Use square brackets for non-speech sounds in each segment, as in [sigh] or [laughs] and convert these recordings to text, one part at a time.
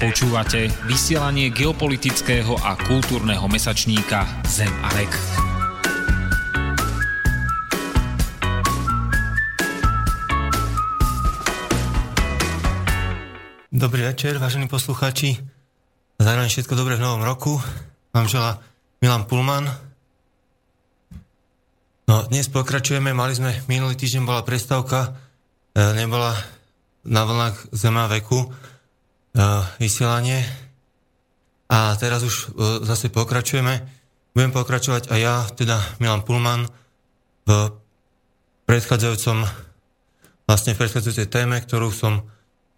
Počúvate vysielanie geopolitického a kultúrneho mesačníka Zem a Rek. Dobrý večer, vážení poslucháči. Zároveň všetko dobré v novom roku. Vám želá Milan Pulman. No, dnes pokračujeme, mali sme, minulý týždeň bola prestávka, e, nebola na vlnách Zema veku, vysielanie. A teraz už e, zase pokračujeme. Budem pokračovať aj ja, teda Milan Pulman, v predchádzajúcom, vlastne v predchádzajúcej téme, ktorú som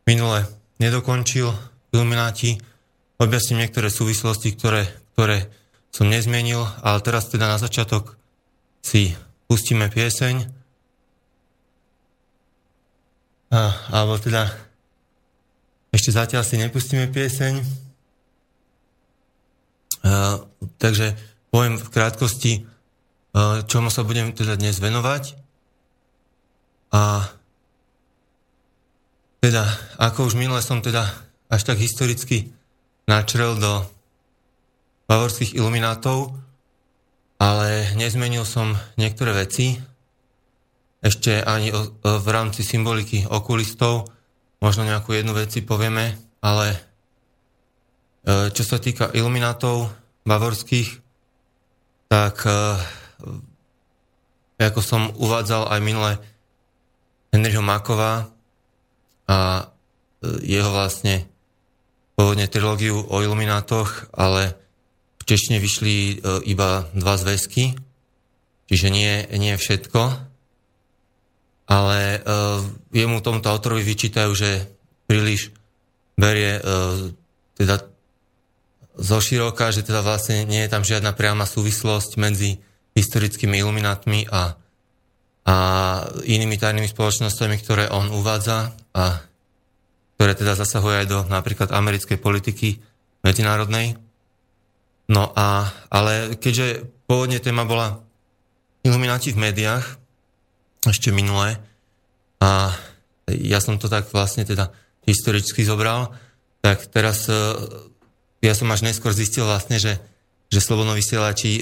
minule nedokončil, Ilumináti. Objasním niektoré súvislosti, ktoré, ktoré som nezmenil, ale teraz teda na začiatok si pustíme pieseň. A, alebo teda ešte zatiaľ si nepustíme pieseň. Uh, takže poviem v krátkosti, uh, čomu sa budem teda dnes venovať. A teda, ako už minule som teda až tak historicky načrel do bavorských iluminátov, ale nezmenil som niektoré veci, ešte ani v rámci symboliky okulistov, možno nejakú jednu veci povieme, ale e, čo sa týka iluminátov bavorských, tak e, ako som uvádzal aj minule Henryho Makova a e, jeho vlastne pôvodne trilógiu o iluminátoch, ale v češtine vyšli iba dva zväzky, čiže nie, nie všetko ale uh, jemu tomuto autorovi vyčítajú, že príliš berie uh, teda zo široka, že teda vlastne nie je tam žiadna priama súvislosť medzi historickými iluminátmi a, a inými tajnými spoločnosťami, ktoré on uvádza a ktoré teda zasahujú aj do napríklad americkej politiky medzinárodnej. No a, ale keďže pôvodne téma bola ilumináti v médiách, ešte minulé. A ja som to tak vlastne teda historicky zobral, tak teraz e, ja som až neskôr zistil vlastne, že, že Slobodno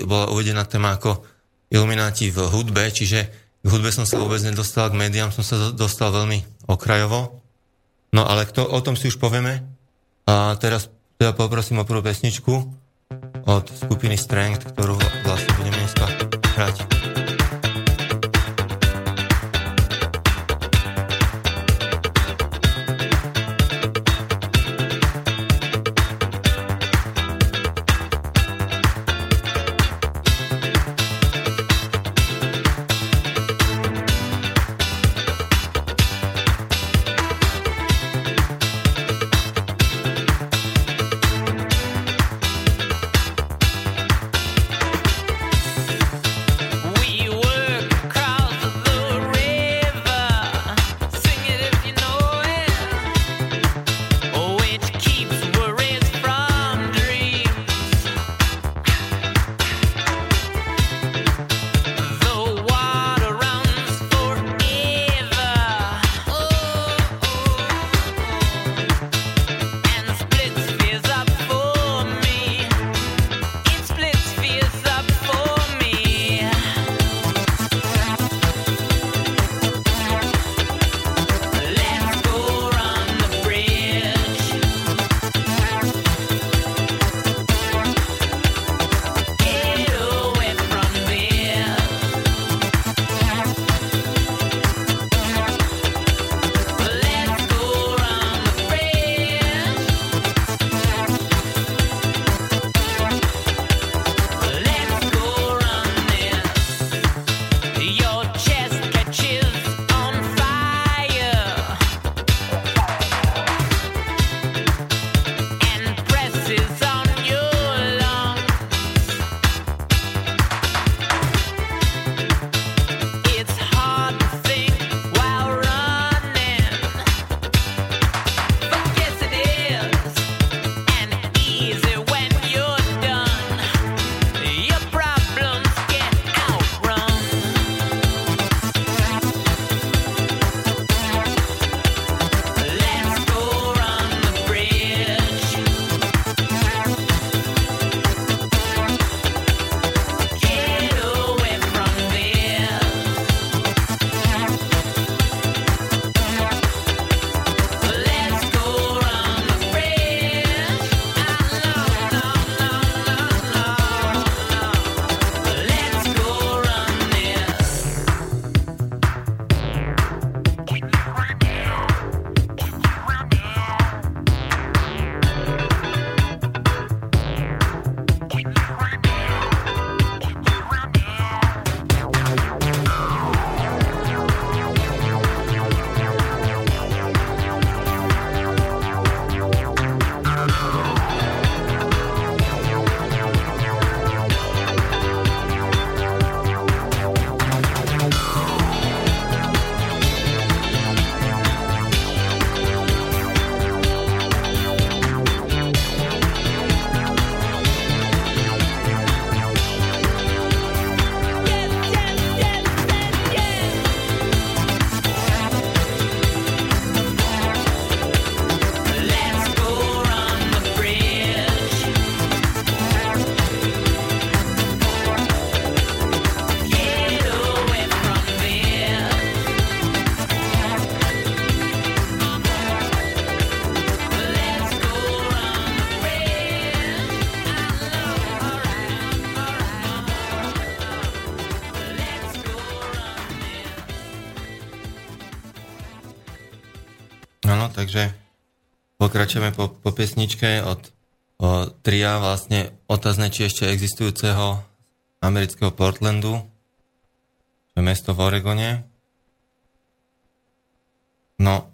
bola uvedená téma ako ilumináti v hudbe, čiže k hudbe som sa vôbec nedostal, k médiám som sa dostal veľmi okrajovo. No ale kto, o tom si už povieme. A teraz teda poprosím o prvú pesničku od skupiny Strength, ktorú vlastne budeme dneska hrať. Pokračujeme po, po pesničke od o, tria vlastne otázne, či ešte existujúceho amerického Portlandu, čo je mesto v Oregone. No,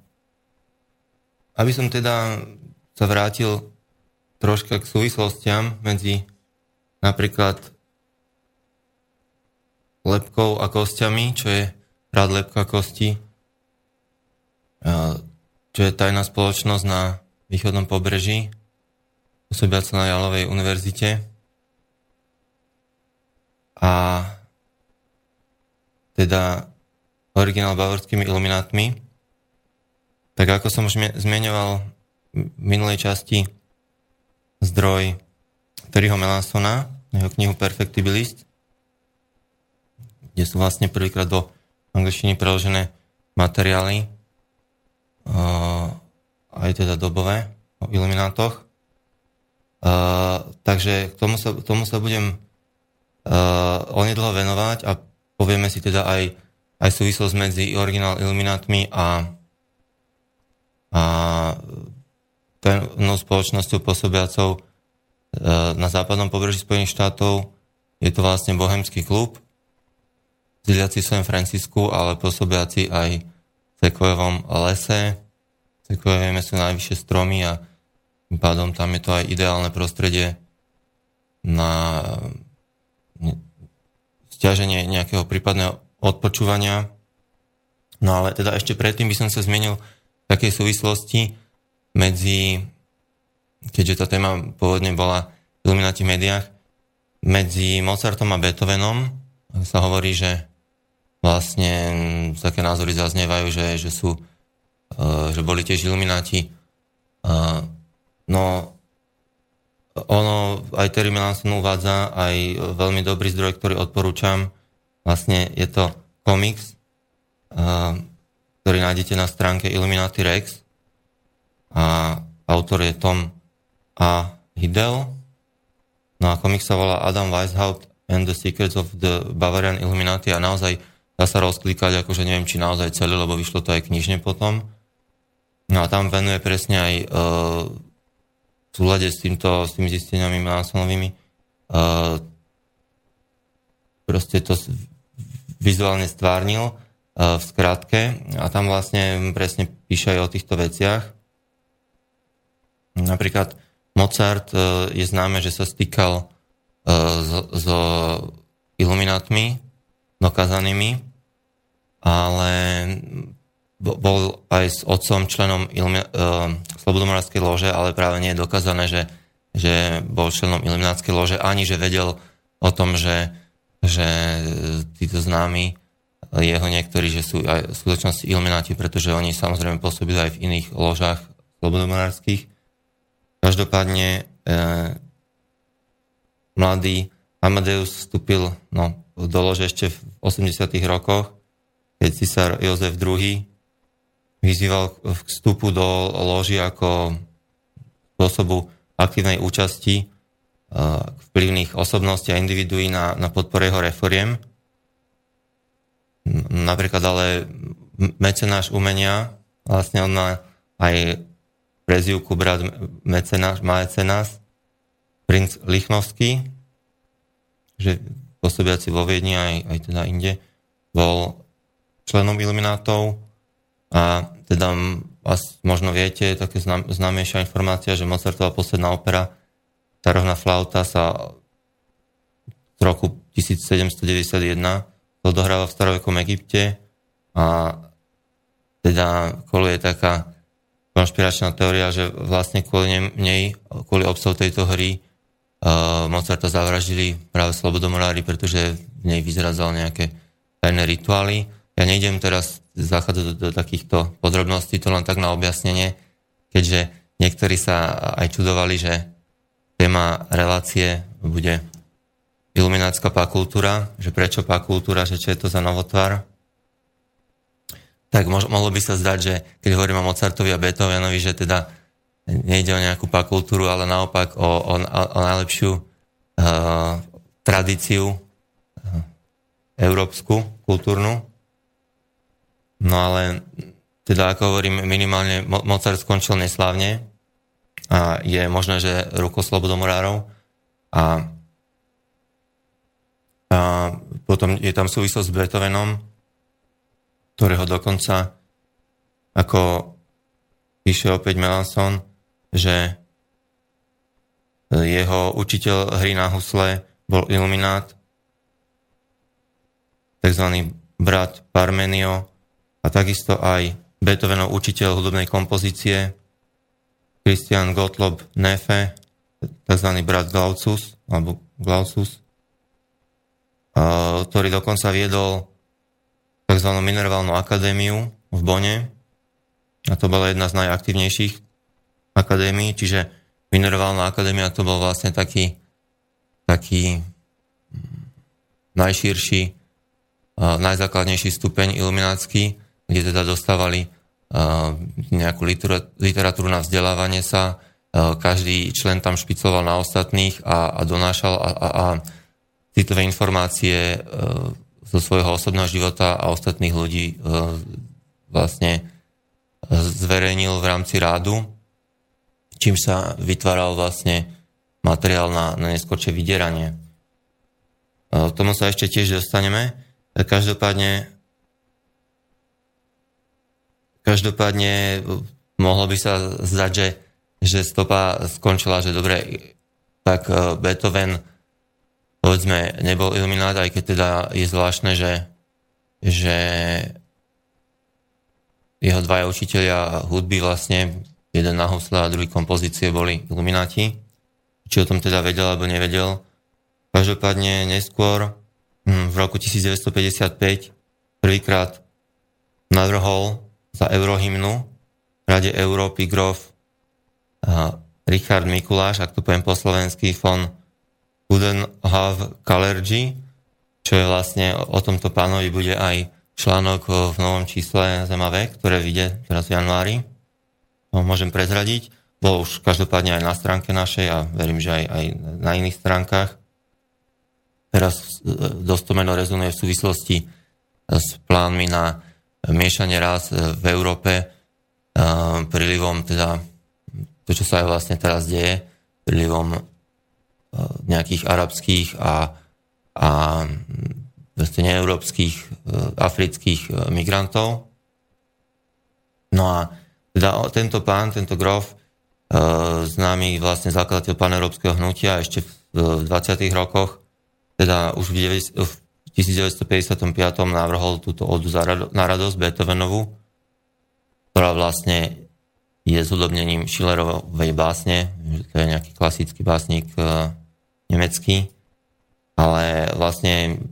aby som teda sa vrátil troška k súvislostiam medzi napríklad lepkou a kostiami, čo je rád lepka kosti, čo je tajná spoločnosť na východnom pobreží, pôsobiaca na Jalovej univerzite. A teda originál bavorskými iluminátmi. Tak ako som už zmienoval v minulej časti zdroj Terryho Melansona, jeho knihu Perfectibilist, kde sú vlastne prvýkrát do angličtiny preložené materiály, uh, aj teda dobové, o iluminátoch. Uh, takže k tomu sa, tomu sa budem uh, onedlho venovať a povieme si teda aj, aj súvislosť medzi originál iluminátmi a, a no, spoločnosťou pôsobiacou na západnom pobreží Spojených štátov. Je to vlastne bohemský klub, sídliaci v San Francisku, ale pôsobiaci aj v Sekojovom lese. Sekojové sú najvyššie stromy a tým pádom tam je to aj ideálne prostredie na stiaženie nejakého prípadného odpočúvania. No ale teda ešte predtým by som sa zmienil v takej súvislosti medzi, keďže tá téma pôvodne bola v Illuminati médiách, medzi Mozartom a Beethovenom sa hovorí, že vlastne také názory zaznievajú, že, že sú, že boli tiež ilumináti. No, ono, aj Terry Melanson uvádza aj veľmi dobrý zdroj, ktorý odporúčam. Vlastne je to komiks, uh, ktorý nájdete na stránke Illuminati Rex a autor je Tom A. Hidel. No a komiks sa volá Adam Weishaupt and the Secrets of the Bavarian Illuminati a naozaj dá sa rozklikať, akože neviem, či naozaj celé, lebo vyšlo to aj knižne potom. No a tam venuje presne aj uh, v súlade s, týmto, s tými zisteniami Mansonovými uh, proste to vizuálne stvárnil uh, v skratke a tam vlastne presne píše aj o týchto veciach. Napríklad Mozart uh, je známe, že sa stýkal uh, so, so iluminátmi, dokázanými, ale bol aj s otcom členom Ilmi- uh, Slobodomorskej lože, ale práve nie je dokázané, že, že bol členom Iluminátskej lože, ani že vedel o tom, že, že títo známi jeho niektorí, že sú aj v skutočnosti Ilumináti, pretože oni samozrejme pôsobili aj v iných ložách slobodomorských. Každopádne uh, mladý Amadeus vstúpil no, dolože ešte v 80. rokoch, keď cisár Jozef II vyzýval k vstupu do loži ako spôsobu aktívnej účasti e, vplyvných osobností a individuí na, na podpore jeho reforiem. Napríklad ale mecenáš umenia, vlastne on má aj prezivku brat mecenáš, mecenáš, princ Lichnovský, že pôsobiaci vo Viedni aj, aj teda inde, bol členom iluminátov a teda vás možno viete, také znam, známejšia informácia, že Mozartová posledná opera Starohná flauta sa v roku 1791 odohráva v starovekom Egypte a teda koluje taká konšpiračná teória, že vlastne kvôli nej, kvôli obsahu tejto hry uh, Mozarta zavraždili práve slobodomorári, pretože v nej vyzrazal nejaké tajné rituály. Ja nejdem teraz zachádzať do, do takýchto podrobností, to len tak na objasnenie, keďže niektorí sa aj čudovali, že téma relácie bude iluminátska pakultúra, že prečo pakultúra, že čo je to za novotvar. Tak mohlo by sa zdať, že keď hovorím o Mozartovi a Beethovenovi, že teda nejde o nejakú pakultúru, ale naopak o, o, o najlepšiu uh, tradíciu uh, európsku, kultúrnu. No ale teda ako hovorím, minimálne Mozart skončil neslávne a je možné, že rukou slobodomorárov a, a potom je tam súvislosť s Beethovenom, ktorého dokonca ako píše opäť Melanson, že jeho učiteľ hry na husle bol iluminát, tzv. brat Parmenio a takisto aj Beethovenov učiteľ hudobnej kompozície Christian Gottlob Nefe, tzv. brat Glaucus, alebo Glaucus, ktorý dokonca viedol tzv. Minervalnú akadémiu v Bone. A to bola jedna z najaktívnejších akadémií, čiže Minervalná akadémia to bol vlastne taký, taký najširší, najzákladnejší stupeň iluminácky, kde teda dostávali nejakú literatúru na vzdelávanie sa, každý člen tam špicoval na ostatných a, a donášal a, a, a citové informácie zo svojho osobného života a ostatných ľudí vlastne zverejnil v rámci rádu, čím sa vytváral vlastne materiál na, na neskôršie vydieranie. K tomu sa ešte tiež dostaneme. Každopádne každopádne mohlo by sa zdať, že, že stopa skončila, že dobre, tak Beethoven povedzme, nebol iluminát, aj keď teda je zvláštne, že, že jeho dvaja učiteľia hudby vlastne, jeden na husle a druhý kompozície boli ilumináti. Či o tom teda vedel alebo nevedel. Každopádne neskôr hm, v roku 1955 prvýkrát navrhol za eurohymnu Rade Európy grof Richard Mikuláš, ak to poviem po slovensky, von Wouldn't have allergy, čo je vlastne o tomto pánovi bude aj článok v novom čísle Zemave, ktoré vyjde teraz v januári. To môžem prezradiť. Bol už každopádne aj na stránke našej a verím, že aj, aj na iných stránkach. Teraz e, dostomeno rezonuje v súvislosti s plánmi na miešanie raz v Európe e, prílivom, teda to, čo sa aj vlastne teraz deje, prílivom Eh, nejakých arabských a, a vlastne neeurópskych afrických migrantov. No a teda tento pán, tento grof, známy vlastne zakladateľ paneurópskeho hnutia ešte v 20. rokoch, teda už v 1955. navrhol túto odu na radosť Beethovenovu, ktorá vlastne je zúdobnením Schillerovej básne, to je nejaký klasický básnik nemecký, ale vlastne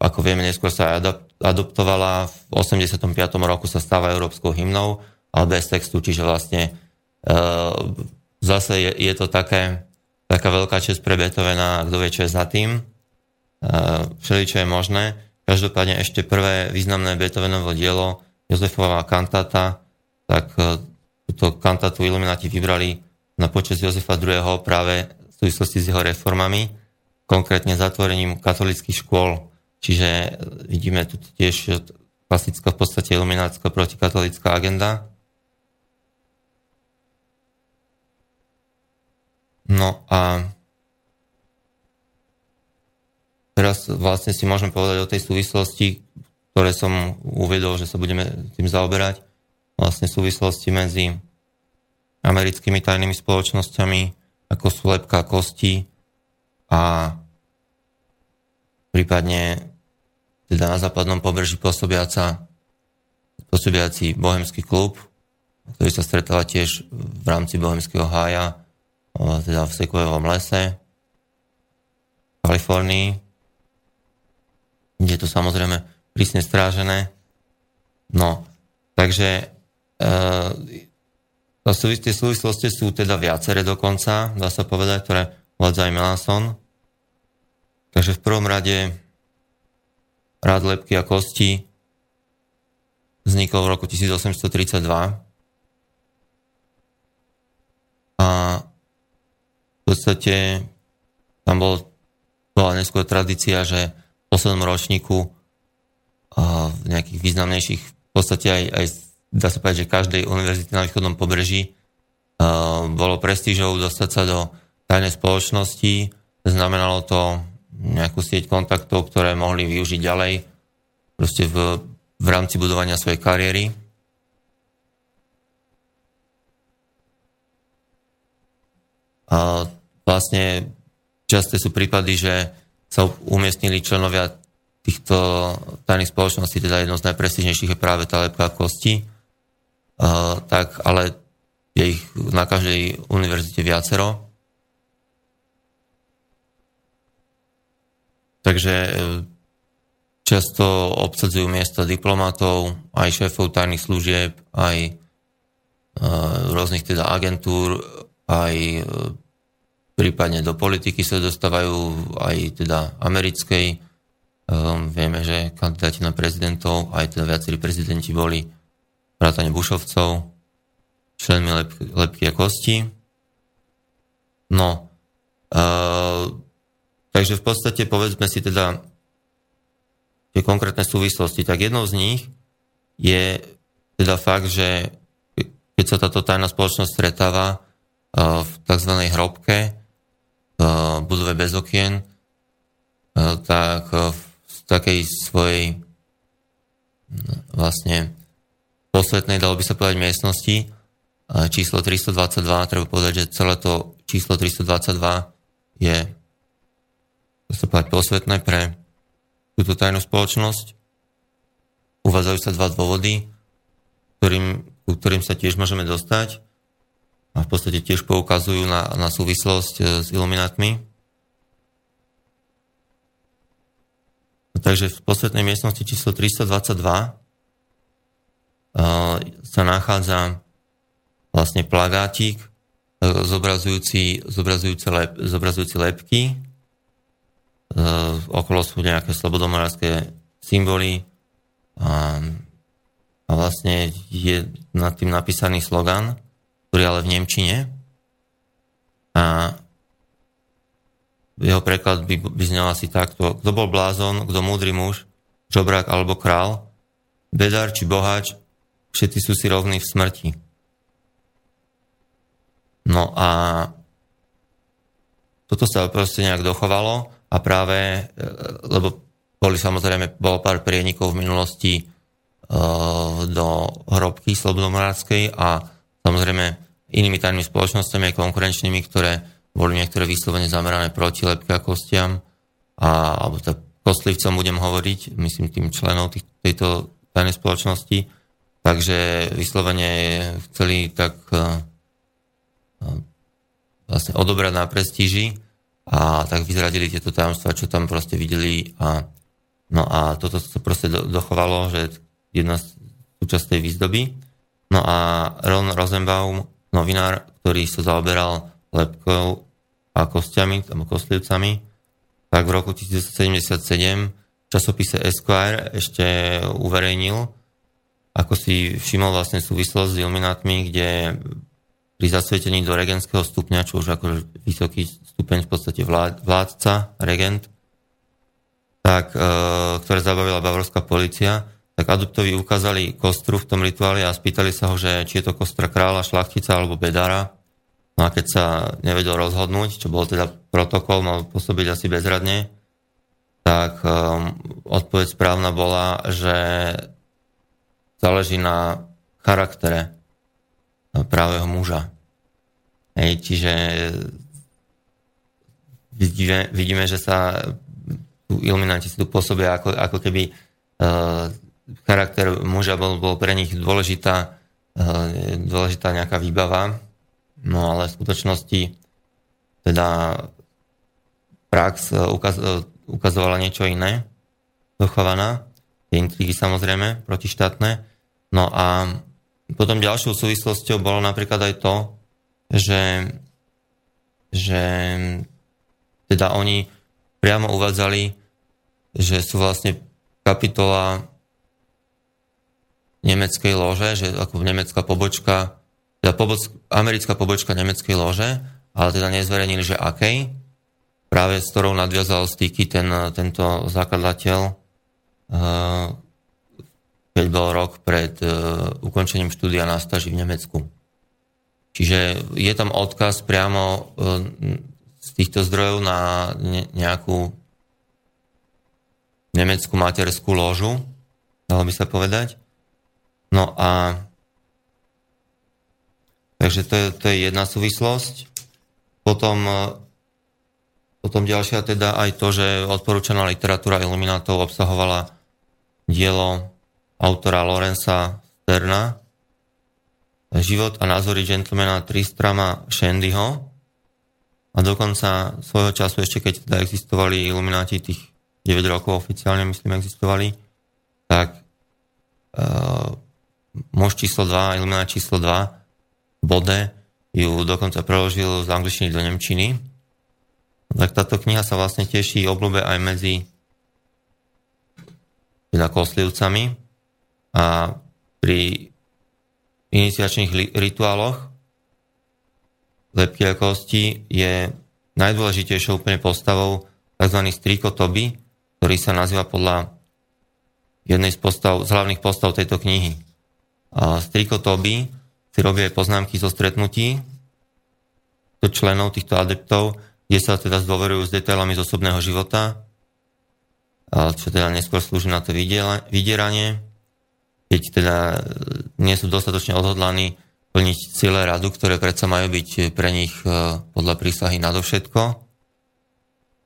ako vieme, neskôr sa adoptovala, v 85. roku sa stáva európskou hymnou, ale bez textu, čiže vlastne e, zase je, je to také, taká veľká čest pre Beethovena, kto vie, čo je za tým. E, všeličo je možné. Každopádne ešte prvé významné Beethovenovo dielo, Jozefová kantata, tak e, túto kantatu Illuminati vybrali na počas Jozefa II. práve v súvislosti s jeho reformami, konkrétne zatvorením katolických škôl. Čiže vidíme tu tiež klasická v podstate iluminátska protikatolická agenda. No a teraz vlastne si môžeme povedať o tej súvislosti, ktoré som uvedol, že sa budeme tým zaoberať, vlastne súvislosti medzi americkými tajnými spoločnosťami ako sú lepka kosti a prípadne teda na západnom pobreží pôsobiaca pôsobiaci bohemský klub, ktorý sa stretáva tiež v rámci bohemského hája, teda v Sekvojovom lese, v Kalifornii, je to samozrejme prísne strážené. No, takže e, Tie súvislosti sú teda viaceré dokonca, dá sa povedať, ktoré vádza aj Melanson. Takže v prvom rade rád lepky a kosti vznikol v roku 1832 a v podstate tam bol, bola neskôr tradícia, že poslednom ročníku v nejakých významnejších podstate aj, aj dá sa povedať, že každej univerzity na východnom pobreží bolo prestížou dostať sa do tajnej spoločnosti. Znamenalo to nejakú sieť kontaktov, ktoré mohli využiť ďalej proste v, v rámci budovania svojej kariéry. A vlastne časté sú prípady, že sa umiestnili členovia týchto tajných spoločností, teda jedno z najprestížnejších je práve tá lepka kosti, uh, tak ale je ich na každej univerzite viacero. Takže e, často obsadzujú miesta diplomatov, aj šéfov tajných služieb, aj uh, rôznych teda agentúr, aj uh, prípadne do politiky sa dostávajú aj teda americkej, Um, vieme, že kandidáti na prezidentov, aj teda viacerí prezidenti boli vrátane Bušovcov, členmi lep, lepky a kosti. No, uh, takže v podstate povedzme si teda tie konkrétne súvislosti. Tak jednou z nich je teda fakt, že keď sa táto tajná spoločnosť stretáva uh, v tzv. hrobke, budove bez okien, uh, tak uh, takej svojej no, vlastne posvetnej, dalo by sa povedať, miestnosti. Číslo 322, treba povedať, že celé to číslo 322 je sa povedať, posvetné pre túto tajnú spoločnosť. Uvádzajú sa dva dôvody, ktorým, ku ktorým sa tiež môžeme dostať a v podstate tiež poukazujú na, na súvislosť e, s iluminátmi. Takže v posvetnej miestnosti číslo 322 uh, sa nachádza vlastne plagátik zobrazujúci, zobrazujúci, lep, zobrazujúci lepky. Okolo sú nejaké slobodomorárske symboly a, a vlastne je nad tým napísaný slogan, ktorý ale v Nemčine. A jeho preklad by, by znel asi takto. Kto bol blázon, kto múdry muž, žobrák alebo král, bedár či boháč, všetci sú si rovní v smrti. No a toto sa proste nejak dochovalo a práve, e, lebo boli samozrejme, bolo pár prienikov v minulosti uh, do hrobky Slobodomorádskej a samozrejme inými tajnými spoločnosťami aj konkurenčnými, ktoré boli niektoré vyslovene zamerané proti lepke a alebo tak kostlivcom budem hovoriť, myslím tým členov tých, tejto tajnej spoločnosti, takže vyslovene chceli tak uh, vlastne odobrať na prestíži a tak vyzradili tieto tajomstvá, čo tam proste videli a no a toto sa proste do, dochovalo, že jedna z tej výzdoby. No a Ron Rosenbaum, novinár, ktorý sa zaoberal lepkou a kostiami, alebo kostlivcami, tak v roku 1977 v časopise Esquire ešte uverejnil, ako si všimol vlastne súvislosť s iluminátmi, kde pri zasvetení do regentského stupňa, čo už ako vysoký stupeň v podstate vládca, regent, tak, e, ktoré zabavila bavorská policia, tak adoptovi ukázali kostru v tom rituáli a spýtali sa ho, že či je to kostra kráľa, šlachtica alebo bedára. No a keď sa nevedel rozhodnúť, čo bol teda protokol, mal pôsobiť asi bezradne, tak um, odpoveď správna bola, že záleží na charaktere právého muža. Hej, čiže vidíme, vidíme, že sa tu iluminanti si tu pôsobia ako, ako keby uh, charakter muža bol, bol pre nich dôležitá, uh, dôležitá nejaká výbava, No ale v skutočnosti teda prax e, ukaz, e, ukazovala niečo iné, dochovaná, tie intrigy samozrejme, protištátne. No a potom ďalšou súvislosťou bolo napríklad aj to, že, že teda oni priamo uvádzali, že sú vlastne kapitola nemeckej lože, že ako nemecká pobočka teda poboc, americká pobočka nemeckej lože, ale teda nezverejnili, že akej, práve s ktorou nadviazal styky ten, tento zakladateľ uh, keď bol rok pred ukončením štúdia na staži v Nemecku. Čiže je tam odkaz priamo z týchto zdrojov na nejakú nemeckú materskú ložu, dalo by sa povedať. No a takže to je, to je jedna súvislosť. Potom, potom ďalšia teda aj to, že odporúčaná literatúra iluminátov obsahovala dielo autora Lorenza Sterna, Život a názory gentlemana Tristrama Shandyho a dokonca svojho času ešte keď teda existovali ilumináti tých 9 rokov oficiálne myslím existovali, tak uh, muž číslo 2, iluminát číslo 2, Bode, ju dokonca preložil z angličtiny do nemčiny. Tak táto kniha sa vlastne teší obľúbe aj medzi teda koslivcami a pri iniciačných rituáloch lepky kosti je najdôležitejšou úplne postavou tzv. striko Toby, ktorý sa nazýva podľa jednej z, postav, z hlavných postav tejto knihy. Striko Toby si robí aj poznámky zo stretnutí členov týchto adeptov, kde sa teda zdôverujú s detailami z osobného života, čo teda neskôr slúži na to vydieranie keď teda e, nie sú dostatočne odhodlaní plniť ciele radu, ktoré predsa majú byť pre nich e, podľa prísahy nadovšetko.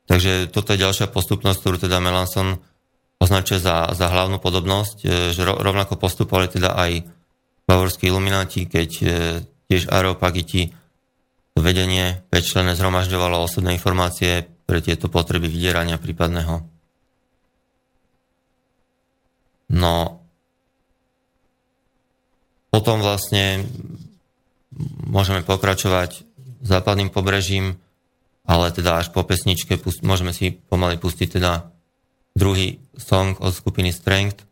Takže toto je ďalšia postupnosť, ktorú teda Melanson označuje za, za hlavnú podobnosť, e, že rovnako postupovali teda aj bavorskí ilumináti, keď tiež Areopagiti vedenie 5 člené zhromažďovalo osobné informácie pre tieto potreby vydierania prípadného. No potom vlastne môžeme pokračovať západným pobrežím, ale teda až po pesničke môžeme si pomaly pustiť teda druhý song od skupiny Strength,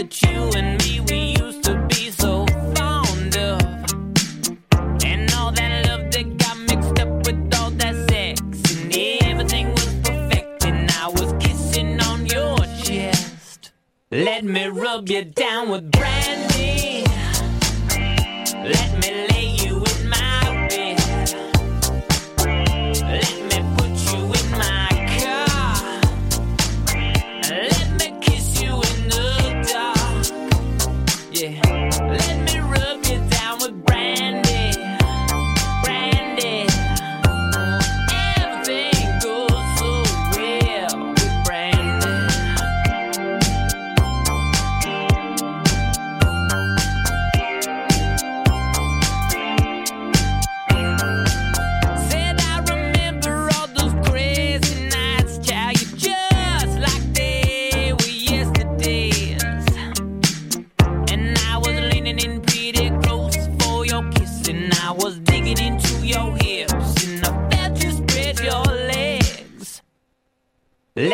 that you and me, we used to be so fond of. And all that love that got mixed up with all that sex. And everything was perfect, and I was kissing on your chest. Let me rub you down with brandy. Let me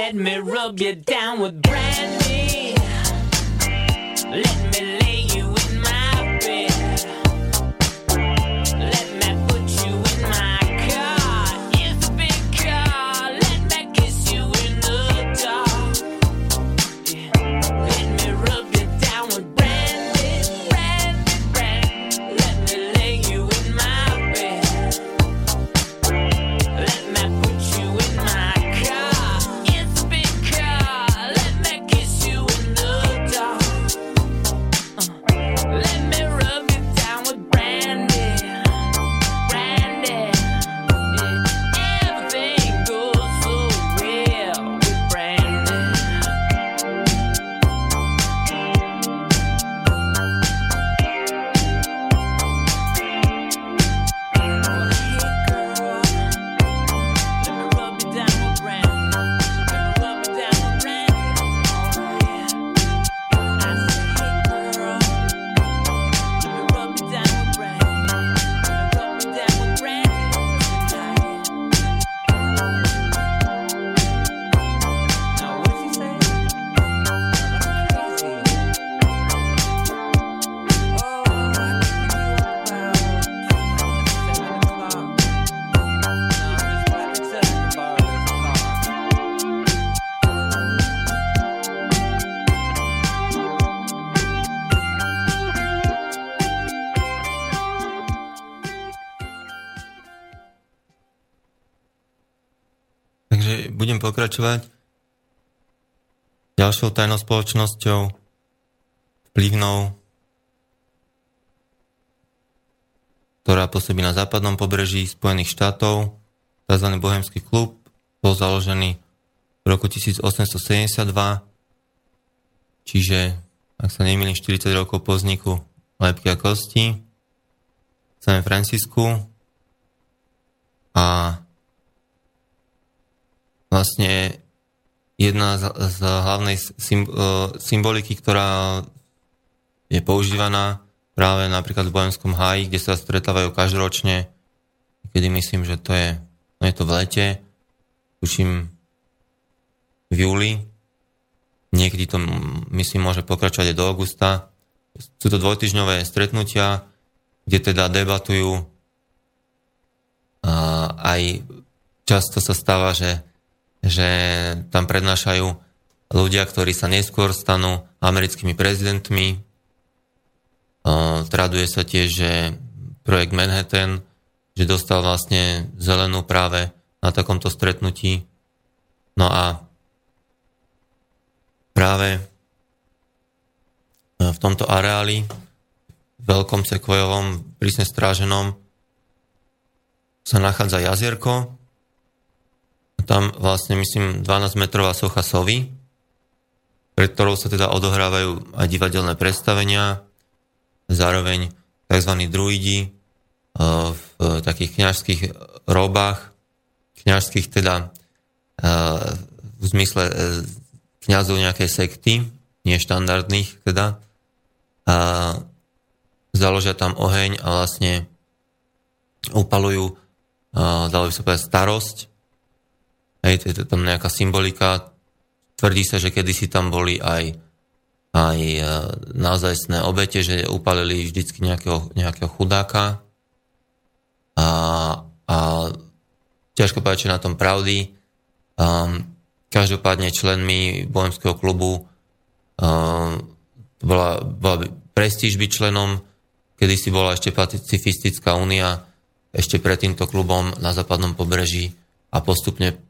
Let me rub you down with brandy. Pokračovať ďalšou tajnou spoločnosťou vplyvnou, ktorá pôsobí na západnom pobreží Spojených štátov, tzv. Bohemský klub, bol založený v roku 1872, čiže, ak sa nemýlim, 40 rokov po vzniku lepky a kosti v San Francisku a vlastne jedna z, z hlavnej symboliky, ktorá je používaná práve napríklad v Bojenskom háji, kde sa stretávajú každoročne, kedy myslím, že to je, no je to v lete, tuším v júli, niekedy to myslím môže pokračovať aj do augusta. Sú to dvojtyžňové stretnutia, kde teda debatujú a aj často sa stáva, že, že tam prednášajú ľudia, ktorí sa neskôr stanú americkými prezidentmi. Traduje sa tiež, že projekt Manhattan, že dostal vlastne zelenú práve na takomto stretnutí. No a práve v tomto areáli, veľkom sekvojovom, prísne stráženom, sa nachádza jazierko. Tam vlastne, myslím, 12-metrová socha sovy, pred ktorou sa teda odohrávajú aj divadelné predstavenia, zároveň tzv. druidi v takých kňažských robách, kňažských teda v zmysle e, kňazov nejakej sekty, neštandardných teda, a založia tam oheň a vlastne upalujú, dalo by sa povedať, starosť. Hej, to je tam nejaká symbolika. Tvrdí sa, že kedysi tam boli aj, aj e, naozajstné obete, že upalili vždycky nejakého, nejakého chudáka. A, a ťažko povedať, na tom pravdy. Um, každopádne členmi bohemského klubu um, bola, bola prestíž byť členom, kedy si bola ešte pacifistická únia, ešte pred týmto klubom na západnom pobreží a postupne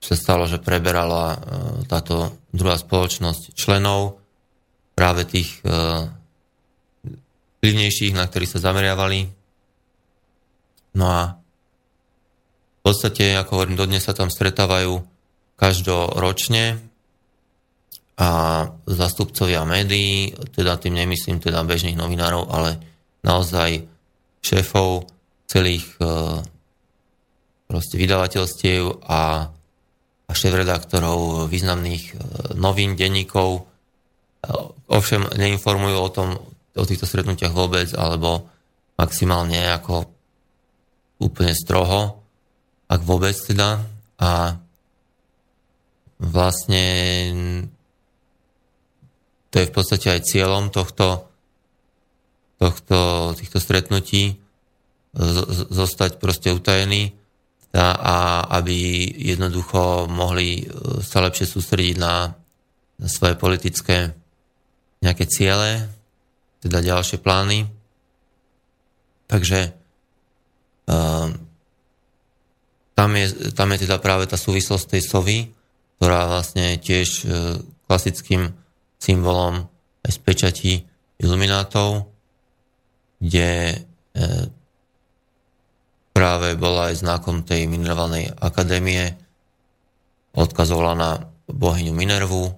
sa stalo, že preberala uh, táto druhá spoločnosť členov, práve tých vplyvnejších, na ktorých sa zameriavali. No a v podstate, ako hovorím, dodnes sa tam stretávajú každoročne a zastupcovia médií, teda tým nemyslím teda bežných novinárov, ale naozaj šéfov celých e, proste vydavateľstiev a, a šéf-redaktorov významných e, novín, denníkov. E, ovšem neinformujú o tom, o týchto stretnutiach vôbec, alebo maximálne ako úplne stroho ak vôbec teda. A vlastne to je v podstate aj cieľom tohto, tohto týchto stretnutí zostať proste utajený a, aby jednoducho mohli e, sa lepšie sústrediť na, na svoje politické nejaké ciele, teda ďalšie plány. Takže um, tam je, tam je teda práve tá súvislosť tej sovy, ktorá vlastne tiež e, klasickým symbolom aj z pečatí iluminátov, kde e, práve bola aj znakom tej minerálnej akadémie, odkazovala na bohyňu Minervu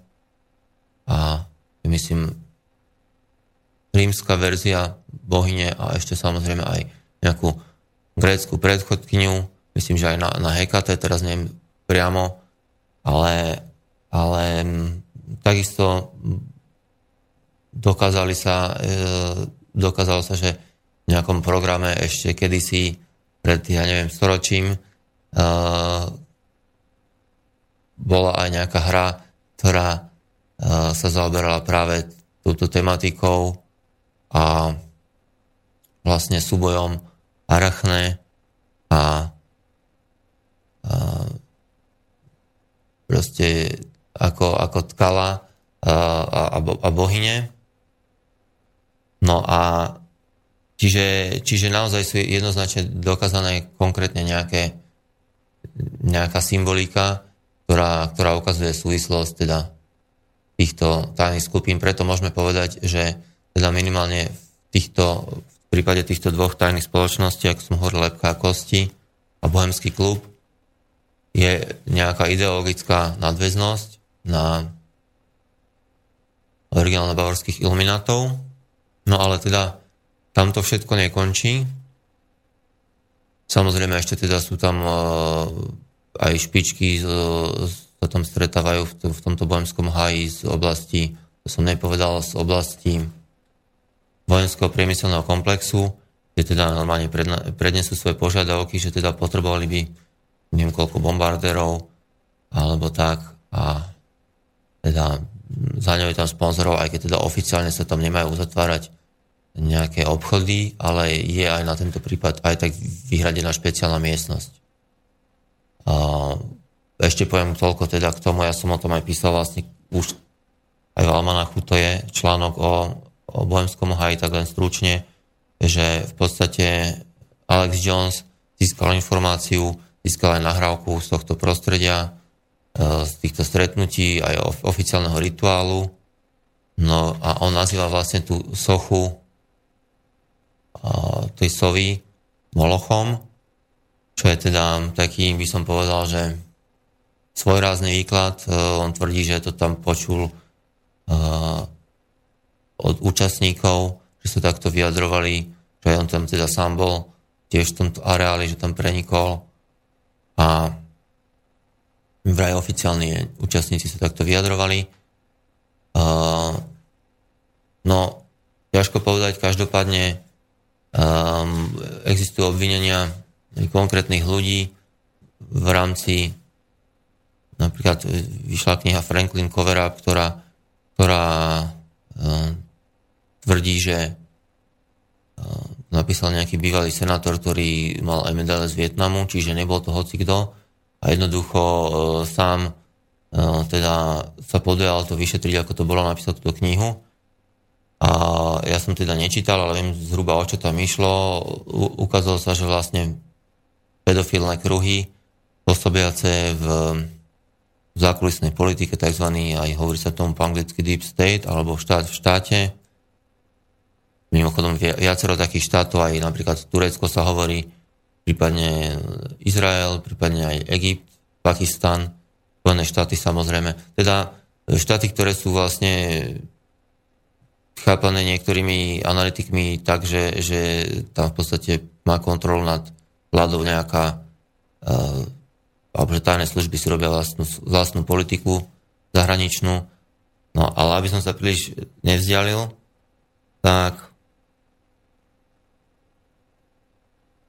a myslím rímska verzia bohyne a ešte samozrejme aj nejakú grécku predchodkyňu, myslím, že aj na, na Hekate, teraz neviem priamo, ale, ale takisto dokázali sa, e, dokázalo sa, že v nejakom programe ešte kedysi pred, ja neviem, storočím e, bola aj nejaká hra, ktorá e, sa zaoberala práve túto tematikou a vlastne súbojom Arachne a proste ako, ako tkala a, a, a bohyne. No a čiže, čiže naozaj sú jednoznačne dokázané konkrétne nejaké, nejaká symbolika, ktorá, ktorá ukazuje súvislosť teda týchto tajných skupín. Preto môžeme povedať, že teda minimálne v, týchto, v prípade týchto dvoch tajných spoločností, ako som hovoril, Lepka a Kosti a Bohemský klub, je nejaká ideologická nadväznosť na originálne bavorských iluminátov. No ale teda tam to všetko nekončí. Samozrejme ešte teda sú tam uh, aj špičky sa tam stretávajú v, tomto bohemskom háji z oblasti, to som nepovedal, z oblasti vojenského priemyselného komplexu, kde teda normálne prednesú svoje požiadavky, že teda potrebovali by neviem koľko bombardérov alebo tak a teda zaňajú tam sponzorov, aj keď teda oficiálne sa tam nemajú uzatvárať nejaké obchody, ale je aj na tento prípad aj tak vyhradená špeciálna miestnosť. A ešte poviem toľko teda k tomu, ja som o tom aj písal vlastne už aj v Almanachu, to je článok o, o Bohemskom haji, tak len stručne, že v podstate Alex Jones získal informáciu, získal aj nahrávku z tohto prostredia, e, z týchto stretnutí, aj oficiálneho rituálu. No a on nazýva vlastne tú sochu tej sovy Molochom, čo je teda taký, by som povedal, že svojrázny výklad. E, on tvrdí, že to tam počul e, od účastníkov, že sa takto vyjadrovali, že on tam teda sám bol tiež v tomto areáli, že tam prenikol a vraj oficiálni účastníci sa takto vyjadrovali. E, no, ťažko povedať, každopádne um, existujú obvinenia konkrétnych ľudí v rámci napríklad vyšla kniha Franklin Covera, ktorá, ktorá uh, tvrdí, že uh, napísal nejaký bývalý senátor, ktorý mal aj medaile z Vietnamu, čiže nebol to hoci kto a jednoducho uh, sám uh, teda sa podujal to vyšetriť, ako to bolo napísať túto knihu. A ja som teda nečítal, ale viem zhruba o čo tam išlo. U, ukázalo sa, že vlastne pedofilné kruhy pôsobiace v, v zákulisnej politike, tzv. aj hovorí sa tomu po anglicky deep state, alebo štát v štáte. Mimochodom viacero takých štátov, aj napríklad Turecko sa hovorí, prípadne Izrael, prípadne aj Egypt, Pakistan, Spojené štáty samozrejme. Teda štáty, ktoré sú vlastne chápané niektorými analytikmi tak, že, že tam v podstate má kontrolu nad vládou nejaká, uh, alebo že tajné služby si robia vlastnú, vlastnú politiku zahraničnú. No ale aby som sa príliš nevzdialil, tak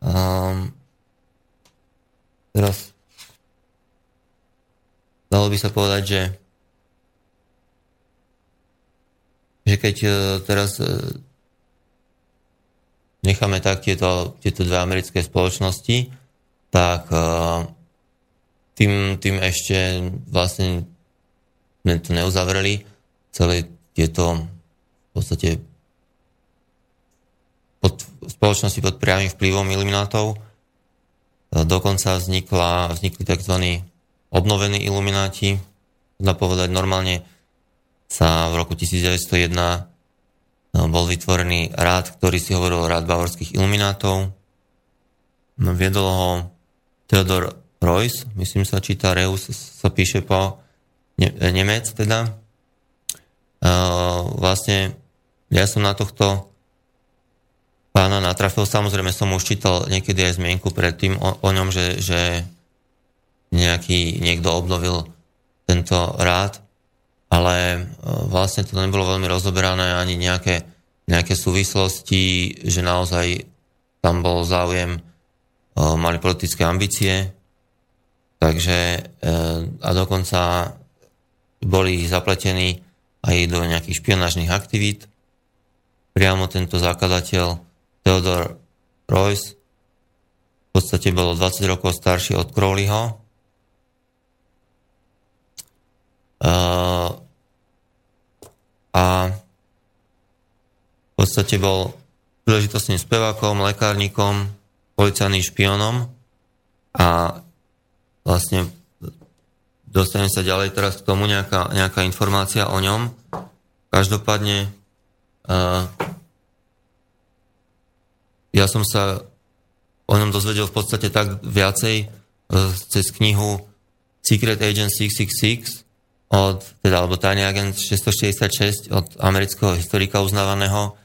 um, teraz dalo by sa povedať, že že keď uh, teraz uh, necháme tak tieto, tieto dve americké spoločnosti, tak uh, tým, tým ešte vlastne to neuzavreli celé tieto v podstate pod, spoločnosti pod priamým vplyvom iluminátov. Dokonca vznikla, vznikli tzv. obnovení ilumináti. Dá povedať, normálne sa v roku 1901 No, bol vytvorený rád, ktorý si hovoril rád bavorských iluminátov. No, viedol ho Theodor Reuss, myslím sa číta Reus, sa píše po ne, Nemec teda. Uh, vlastne ja som na tohto pána natrafil, samozrejme som už čítal niekedy aj zmienku predtým o, o ňom, že, že nejaký, niekto obnovil tento rád ale e, vlastne to nebolo veľmi rozoberané ani nejaké, nejaké súvislosti, že naozaj tam bol záujem, e, mali politické ambície, takže e, a dokonca boli zapletení aj do nejakých špionážnych aktivít. Priamo tento zakladateľ Theodor Royce v podstate bol 20 rokov starší od Crowleyho. Uh, a v podstate bol príležitostným spevákom, lekárnikom, policajným špionom a vlastne dostanem sa ďalej teraz k tomu nejaká, nejaká informácia o ňom. Každopádne uh, ja som sa o ňom dozvedel v podstate tak viacej uh, cez knihu Secret Agent 666 od, teda, alebo tajný agent 666 od amerického historika uznávaného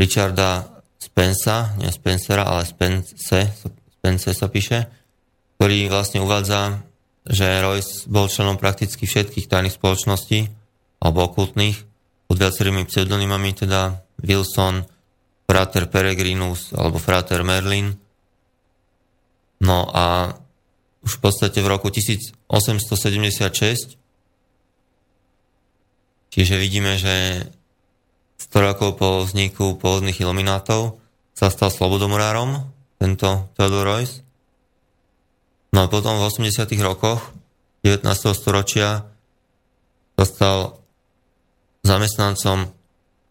Richarda Spensa, nie Spencera, ale Spence, Spence sa píše, ktorý vlastne uvádza, že Royce bol členom prakticky všetkých tajných spoločností alebo okultných pod viacerými pseudonymami, teda Wilson, Frater Peregrinus alebo Frater Merlin. No a už v podstate v roku 1876 čiže vidíme, že 100 rokov po vzniku pôvodných iluminátov sa stal slobodomurárom, tento Theodor Royce. No a potom v 80 rokoch 19. storočia sa stal zamestnancom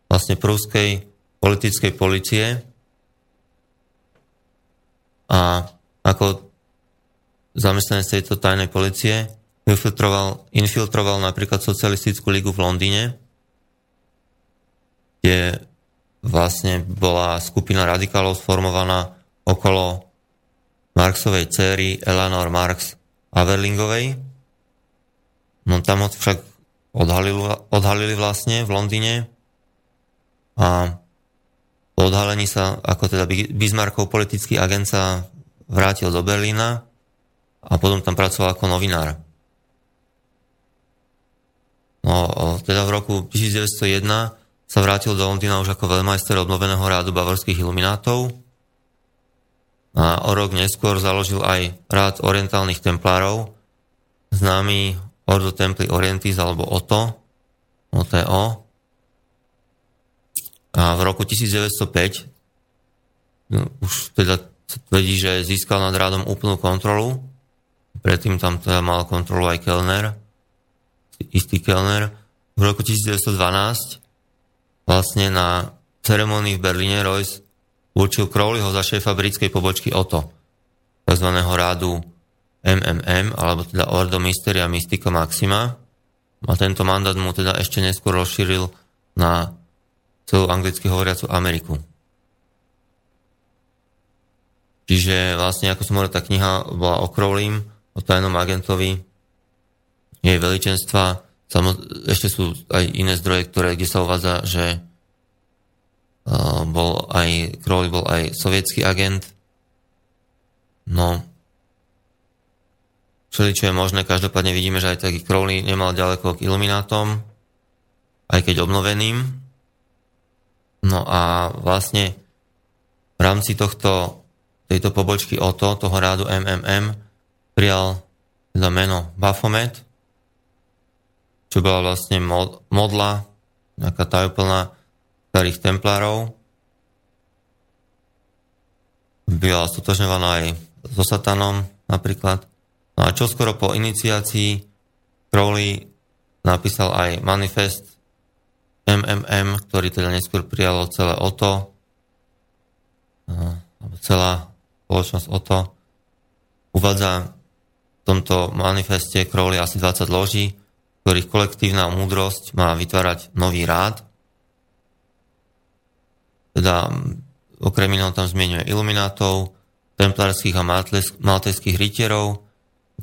vlastne prúskej politickej policie a ako zamestnanec tejto tajnej policie infiltroval, infiltroval napríklad socialistickú ligu v Londýne kde vlastne bola skupina radikálov sformovaná okolo Marxovej céry Eleanor Marx Averlingovej. No tam ho však odhalili, odhalili vlastne v Londýne a po odhalení sa, ako teda Bismarckov politický agent sa vrátil do Berlína a potom tam pracoval ako novinár. No, teda v roku 1901 sa vrátil do Londýna už ako veľmajster obnoveného rádu bavorských iluminátov a o rok neskôr založil aj rád orientálnych templárov, známy Ordo Templi Orientis alebo OTO, OTO. A v roku 1905 no, už teda tvrdí, že získal nad rádom úplnú kontrolu. Predtým tam teda mal kontrolu aj Kellner, istý Kellner. V roku 1912 vlastne na ceremonii v Berlíne Royce určil Crowleyho za šéfa britskej pobočky OTO, tzv. rádu MMM, alebo teda Ordo Mysteria Mystica Maxima. A tento mandát mu teda ešte neskôr rozšíril na celú anglicky hovoriacu Ameriku. Čiže vlastne, ako som hovoril, tá kniha bola o Crowleym, o tajnom agentovi, jej veličenstva, ešte sú aj iné zdroje, ktoré, kde sa uvádza, že bol aj, Crowley bol aj sovietský agent. No, čo je možné, každopádne vidíme, že aj taký Crowley nemal ďaleko k iluminátom, aj keď obnoveným. No a vlastne v rámci tohto, tejto pobočky OTO, toho rádu MMM, prijal za meno Baphomet, čo bola vlastne modla, nejaká tajúplná starých templárov. Byla stotožňovaná aj so satanom napríklad. No a čo skoro po iniciácii Crowley napísal aj manifest MMM, ktorý teda neskôr prijalo celé OTO, celá spoločnosť OTO. Uvádza v tomto manifeste Crowley asi 20 loží, ktorých kolektívna múdrosť má vytvárať nový rád. Teda okrem iného tam zmienuje iluminátov, templárských a malteských rytierov,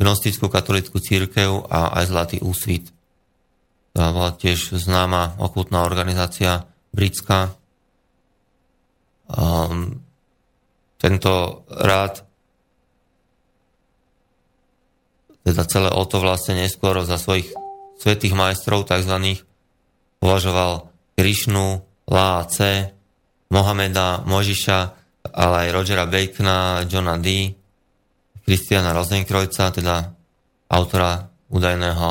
gnostickú katolickú církev a aj Zlatý úsvit. To bola tiež známa okultná organizácia britská. Um, tento rád teda celé o to vlastne neskôr za svojich svetých majstrov tzv. považoval Krišnu, Lá C, Mohameda, Možiša, ale aj Rogera Bacona, Johna D., Kristiana Rosenkrojca, teda autora údajného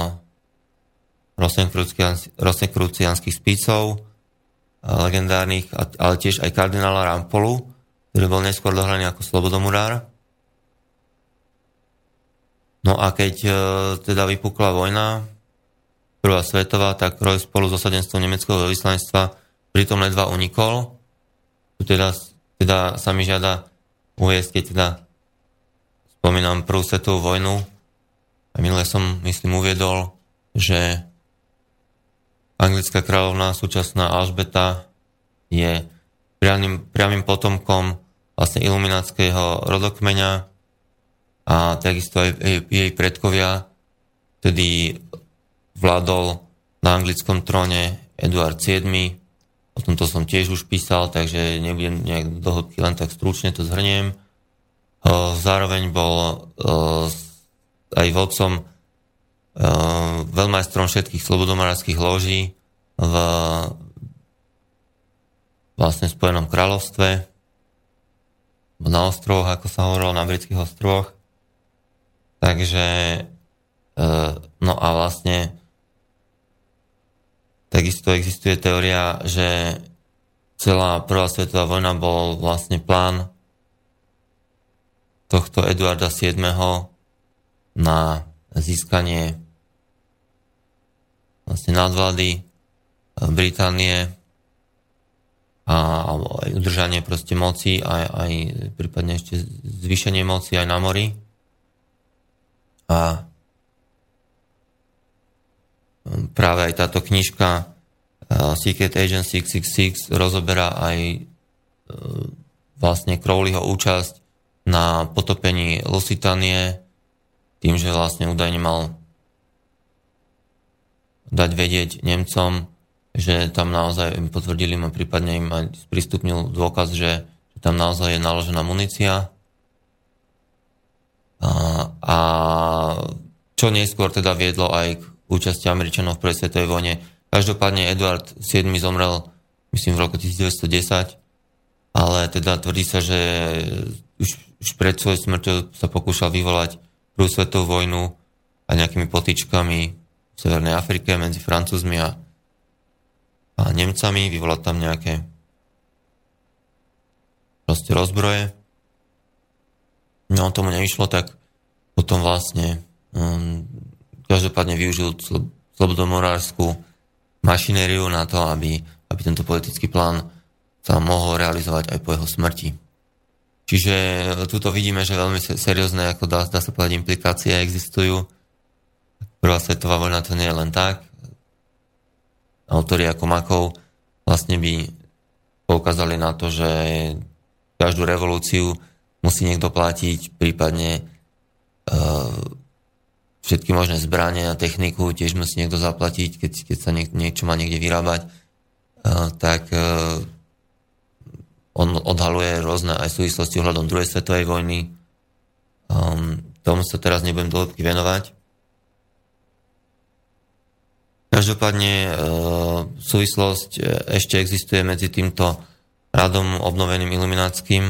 rosenkrucianských spisov, legendárnych, ale tiež aj kardinála Rampolu, ktorý bol neskôr dohraný ako slobodomurár. No a keď e, teda vypukla vojna prvá svetová, tak Roy spolu s osadenstvom nemeckého veľvyslanectva pritom ledva unikol. Tu teda, teda sa mi žiada uviesť, keď teda spomínam prvú svetovú vojnu, A minule som, myslím, uviedol, že anglická kráľovná súčasná Alžbeta je priamým, priamým potomkom vlastne ilumináckého rodokmeňa a takisto aj jej, jej predkovia, vtedy vládol na anglickom tróne Eduard VII. O tomto som tiež už písal, takže nebudem nejak dohodky, len tak stručne to zhrniem. Zároveň bol aj vodcom veľmajstrom všetkých slobodomárských loží v vlastne Spojenom kráľovstve, na ostrovoch, ako sa hovorilo, na britských ostrovoch. Takže, e, no a vlastne takisto existuje teória, že celá prvá svetová vojna bol vlastne plán tohto Eduarda VII na získanie vlastne nadvlády Británie a, alebo aj udržanie proste moci, aj, aj prípadne ešte zvýšenie moci aj na mori. A práve aj táto knižka Secret Agent 666 rozoberá aj e, vlastne Crowleyho účasť na potopení Lusitanie tým, že vlastne údajne mal dať vedieť Nemcom, že tam naozaj potvrdili ma, prípadne im aj sprístupnil dôkaz, že, že tam naozaj je naložená munícia. A, a čo neskôr teda viedlo aj k účasti Američanov v prvej svetovej vojne. Každopádne Edward VII zomrel, myslím, v roku 1910, ale teda tvrdí sa, že už, už pred svojou smrťou sa pokúšal vyvolať prvú svetovú vojnu a nejakými potičkami v Severnej Afrike medzi Francúzmi a a Nemcami, vyvolať tam nejaké proste rozbroje. No tomu nevyšlo, tak potom vlastne um, každopádne využil slobodomorárskú mašinériu na to, aby, aby tento politický plán sa mohol realizovať aj po jeho smrti. Čiže tuto vidíme, že veľmi seriózne, ako dá, dá sa povedať, implikácie existujú. Prvá svetová vojna to nie je len tak autori ako Makov vlastne by poukázali na to, že každú revolúciu musí niekto platiť, prípadne uh, všetky možné zbranie a techniku tiež musí niekto zaplatiť, keď, keď sa niek- niečo má niekde vyrábať, uh, tak uh, on odhaluje rôzne aj súvislosti ohľadom druhej svetovej vojny. Um, tomu sa teraz nebudem dlhobky venovať. Každopádne e, súvislosť e, ešte existuje medzi týmto radom obnoveným iluminátským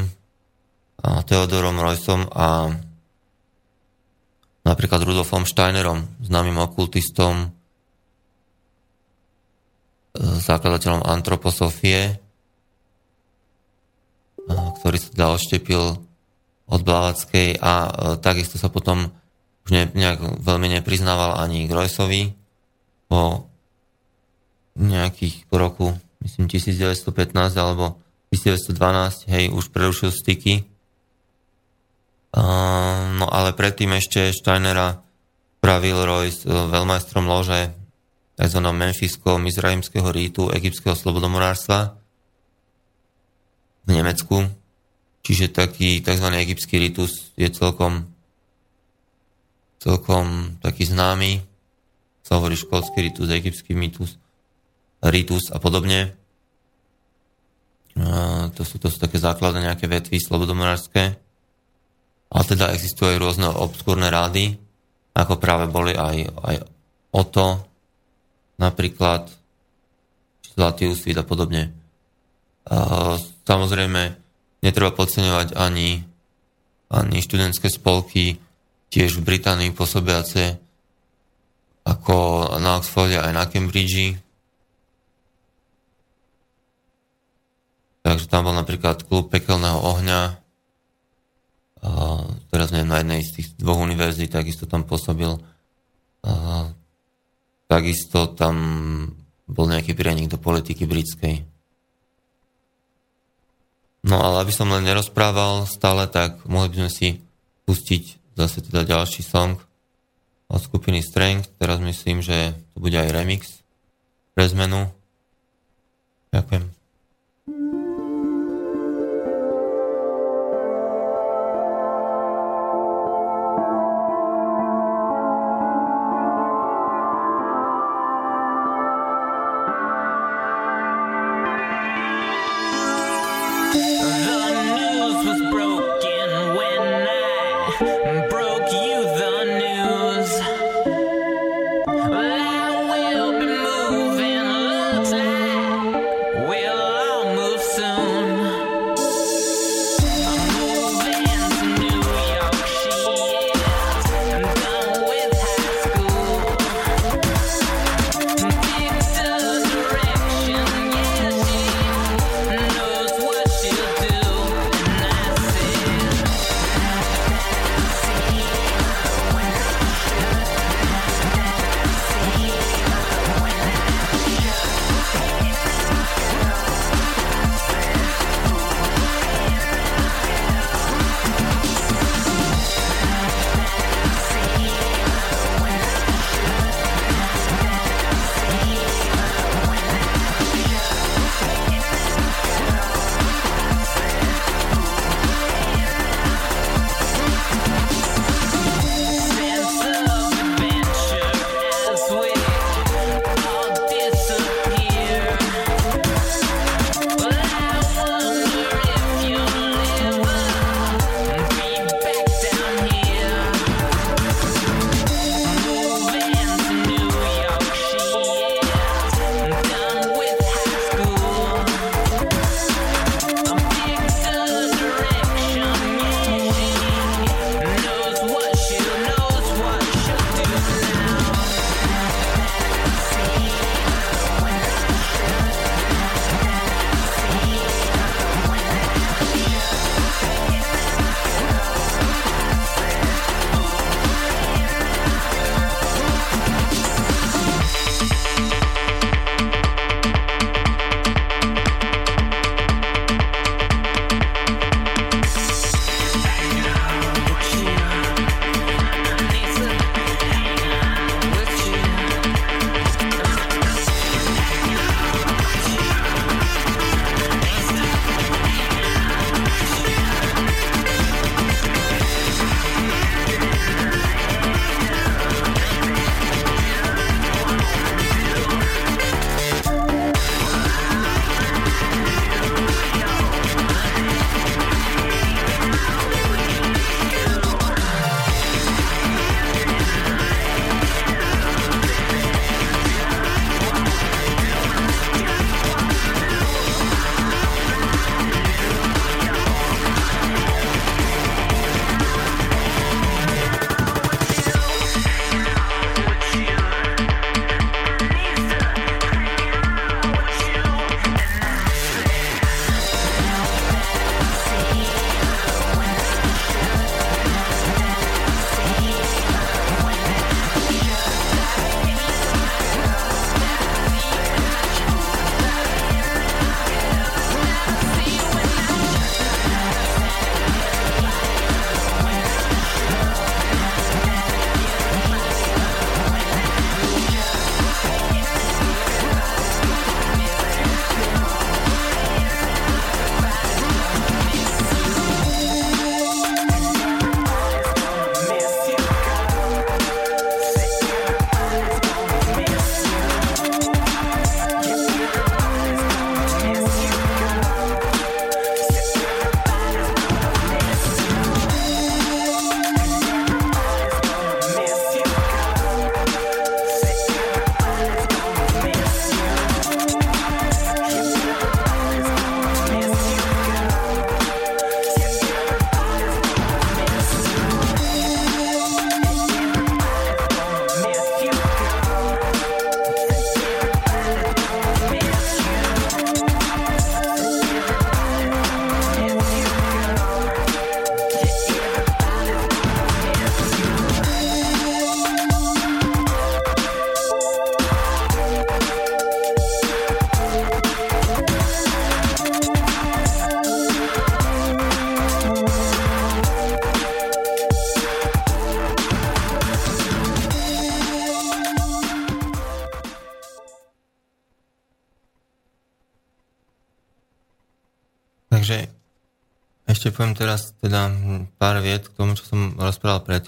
a Theodorom Roysom a napríklad Rudolfom Steinerom, známym okultistom, e, zakladateľom antroposofie, ktorý sa teda odštepil od Blavackej a takisto sa potom už nejak veľmi nepriznával ani k Roysovi, po nejakých po roku, myslím 1915 alebo 1912, hej, už prerušil styky. No ale predtým ešte Steinera pravil Royce veľmajstrom lože tzv. memfiského mizraimského rítu egyptského slobodomorárstva v Nemecku. Čiže taký tzv. egyptský ritus je celkom celkom taký známy sa hovorí škótsky ritus, egyptský mýtus, ritus a podobne. To, sú, to sú také základné nejaké vetvy slobodomorárske. Ale teda existujú aj rôzne obskúrne rády, ako práve boli aj, aj Oto, napríklad Zlatý úsvit a podobne. A samozrejme, netreba podceňovať ani, ani študentské spolky, tiež v Británii pôsobiace, ako na Oxforde aj na Cambridge. Takže tam bol napríklad klub pekelného ohňa. Teraz neviem, na jednej z tých dvoch univerzít takisto tam pôsobil. Takisto tam bol nejaký prienik do politiky britskej. No ale aby som len nerozprával stále, tak mohli by sme si pustiť zase teda ďalší song od skupiny Strength. Teraz myslím, že to bude aj remix pre zmenu. Ďakujem.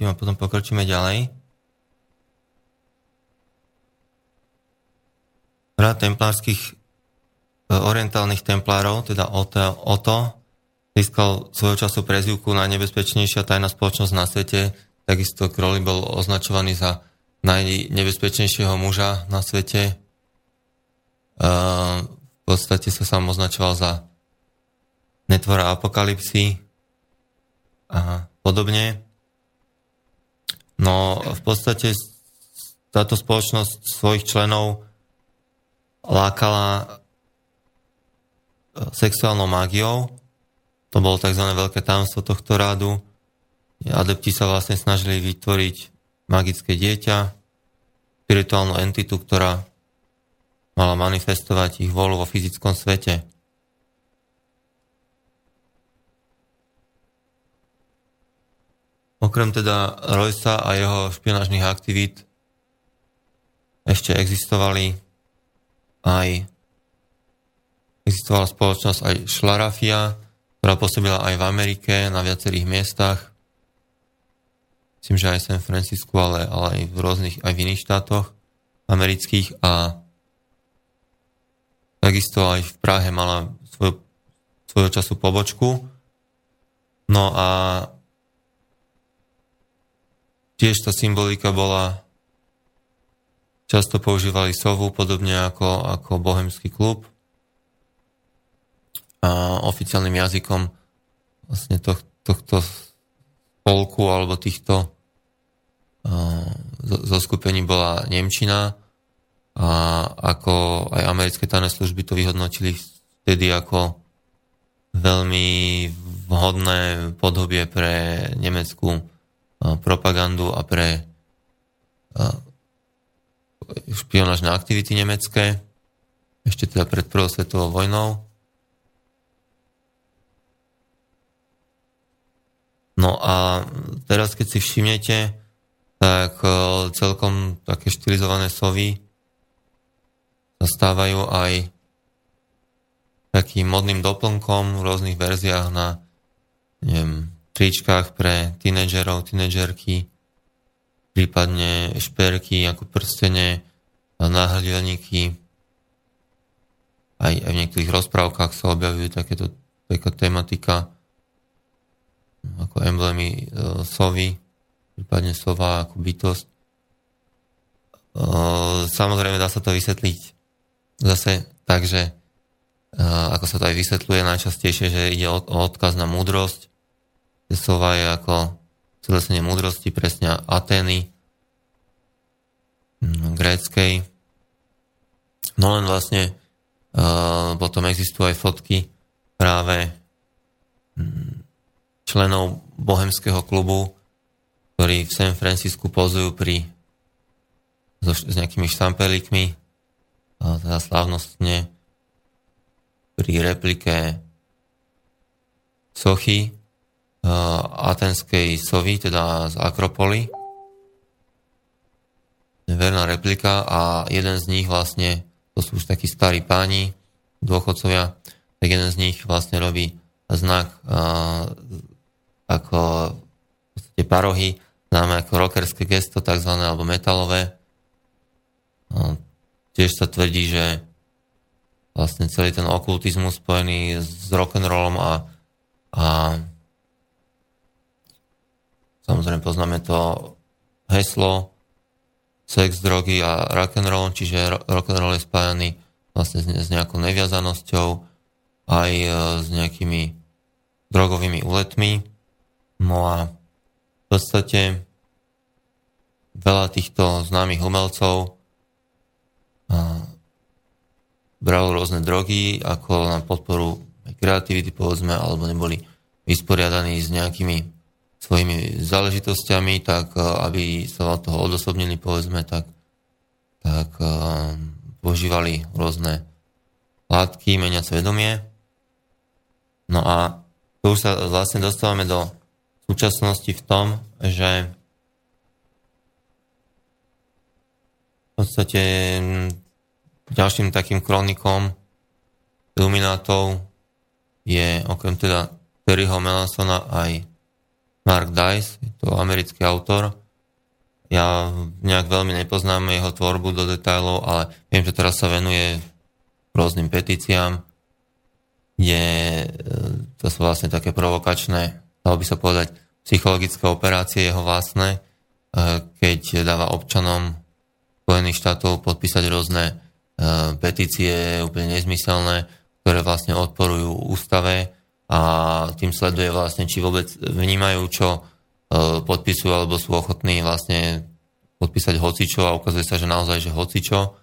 Predtým a potom pokročíme ďalej. Rád templárskych e, orientálnych templárov, teda Otto, Otto získal svojho času prezivku najnebezpečnejšia tajná spoločnosť na svete. Takisto Crowley bol označovaný za najnebezpečnejšieho muža na svete. V podstate sa sám označoval za netvora apokalipsy a podobne. No v podstate táto spoločnosť svojich členov lákala e, sexuálnou mágiou, to bolo tzv. veľké tajomstvo tohto rádu. Adepti sa vlastne snažili vytvoriť magické dieťa, spirituálnu entitu, ktorá mala manifestovať ich volu vo fyzickom svete. Okrem teda Roysa a jeho špionážnych aktivít ešte existovali aj existovala spoločnosť aj Šlarafia, ktorá pôsobila aj v Amerike na viacerých miestach. Myslím, že aj v San Francisku, ale, ale aj v rôznych, aj v iných štátoch amerických a takisto aj v Prahe mala svoj, svojho času pobočku. No a tiež tá symbolika bola často používali sovu, podobne ako, ako bohemský klub. A oficiálnym jazykom vlastne to, tohto spolku alebo týchto zo skupení bola Nemčina. A ako aj americké tajné služby to vyhodnotili vtedy ako veľmi vhodné podobie pre nemeckú propagandu a pre špionážne aktivity nemecké, ešte teda pred prvou svetovou vojnou. No a teraz, keď si všimnete, tak e, celkom také štilizované sovy sa aj takým modným doplnkom v rôznych verziách na neviem, tričkách pre tínedžerov, tínedžerky, prípadne šperky ako prstene, náhrdelníky. Aj, aj v niektorých rozprávkach sa objavujú takéto, taká tematika ako emblémy e, sovy, prípadne sova ako bytosť. E, samozrejme dá sa to vysvetliť zase tak, že e, ako sa to aj vysvetľuje najčastejšie, že ide o, o odkaz na múdrosť. Sova je ako celesenie múdrosti, presne Atény, gréckej. No len vlastne uh, potom existujú aj fotky práve členov bohemského klubu, ktorí v San Francisku pozujú pri so, s nejakými štampelikmi, teda slávnostne pri replike sochy uh, atenskej sovy, teda z Akropoly. Verná replika a jeden z nich vlastne, to sú už takí starí páni, dôchodcovia, tak jeden z nich vlastne robí znak uh, ako v podstate parohy, známe ako rockerské gesto, tzv. alebo metalové. No, tiež sa tvrdí, že vlastne celý ten okultizmus spojený s rock'n'rollom a, a samozrejme poznáme to heslo sex, drogy a rock'n'roll, čiže rock'n'roll je spájaný vlastne s nejakou neviazanosťou aj e, s nejakými drogovými úletmi. No a v podstate veľa týchto známych umelcov bralo rôzne drogy ako na podporu kreativity, povedzme, alebo neboli vysporiadaní s nejakými svojimi záležitosťami, tak aby sa od toho odosobnili, povedzme, tak, tak používali rôzne látky, meniac vedomie. No a tu už sa vlastne dostávame do súčasnosti v tom, že v podstate ďalším takým kronikom iluminátov je okrem teda Terryho Melansona aj Mark Dice, je to americký autor. Ja nejak veľmi nepoznám jeho tvorbu do detailov, ale viem, že teraz sa venuje rôznym petíciám, kde e, to sú vlastne také provokačné, dalo by sa povedať, psychologické operácie jeho vlastné, e, keď dáva občanom Spojených štátov podpísať rôzne e, petície úplne nezmyselné, ktoré vlastne odporujú ústave a tým sleduje vlastne, či vôbec vnímajú, čo e, podpisujú, alebo sú ochotní vlastne podpísať hocičo a ukazuje sa, že naozaj, že hocičo.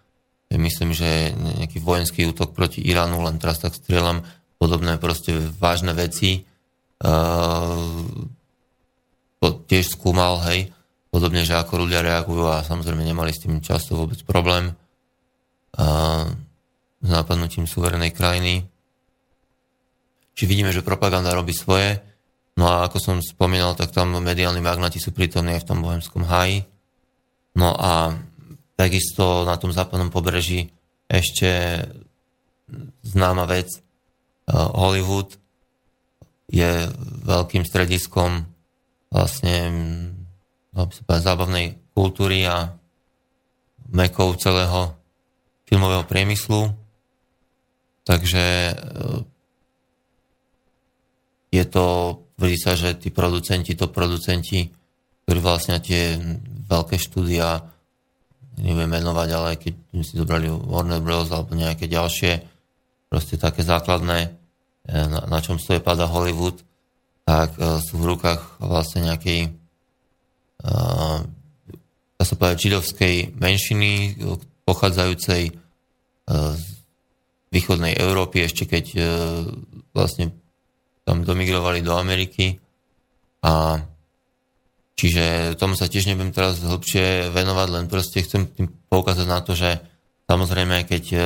Myslím, že nejaký vojenský útok proti Iránu, len teraz tak strieľam, podobné proste vážne veci. Uh, to tiež skúmal, hej, podobne, že ako ľudia reagujú a samozrejme nemali s tým často vôbec problém uh, s napadnutím suverenej krajiny či vidíme, že propaganda robí svoje. No a ako som spomínal, tak tam mediálni magnati sú prítomní aj v tom bohemskom háji. No a takisto na tom západnom pobreží ešte známa vec eh, Hollywood je veľkým strediskom vlastne zábavnej kultúry a mekou celého filmového priemyslu. Takže eh, je to, tvrdí sa, že tí producenti, to producenti, ktorí vlastne tie veľké štúdia, neviem menovať, ale keď si zobrali Warner Bros. alebo nejaké ďalšie, proste také základné, e, na, na čom stoje pada Hollywood, tak uh, sú v rukách vlastne nejakej uh, dá sa povedať, židovskej menšiny, pochádzajúcej z východnej Európy, ešte keď vlastne tam domigrovali do Ameriky. A čiže tomu sa tiež nebudem teraz hlbšie venovať, len proste chcem tým poukázať na to, že samozrejme, keď e,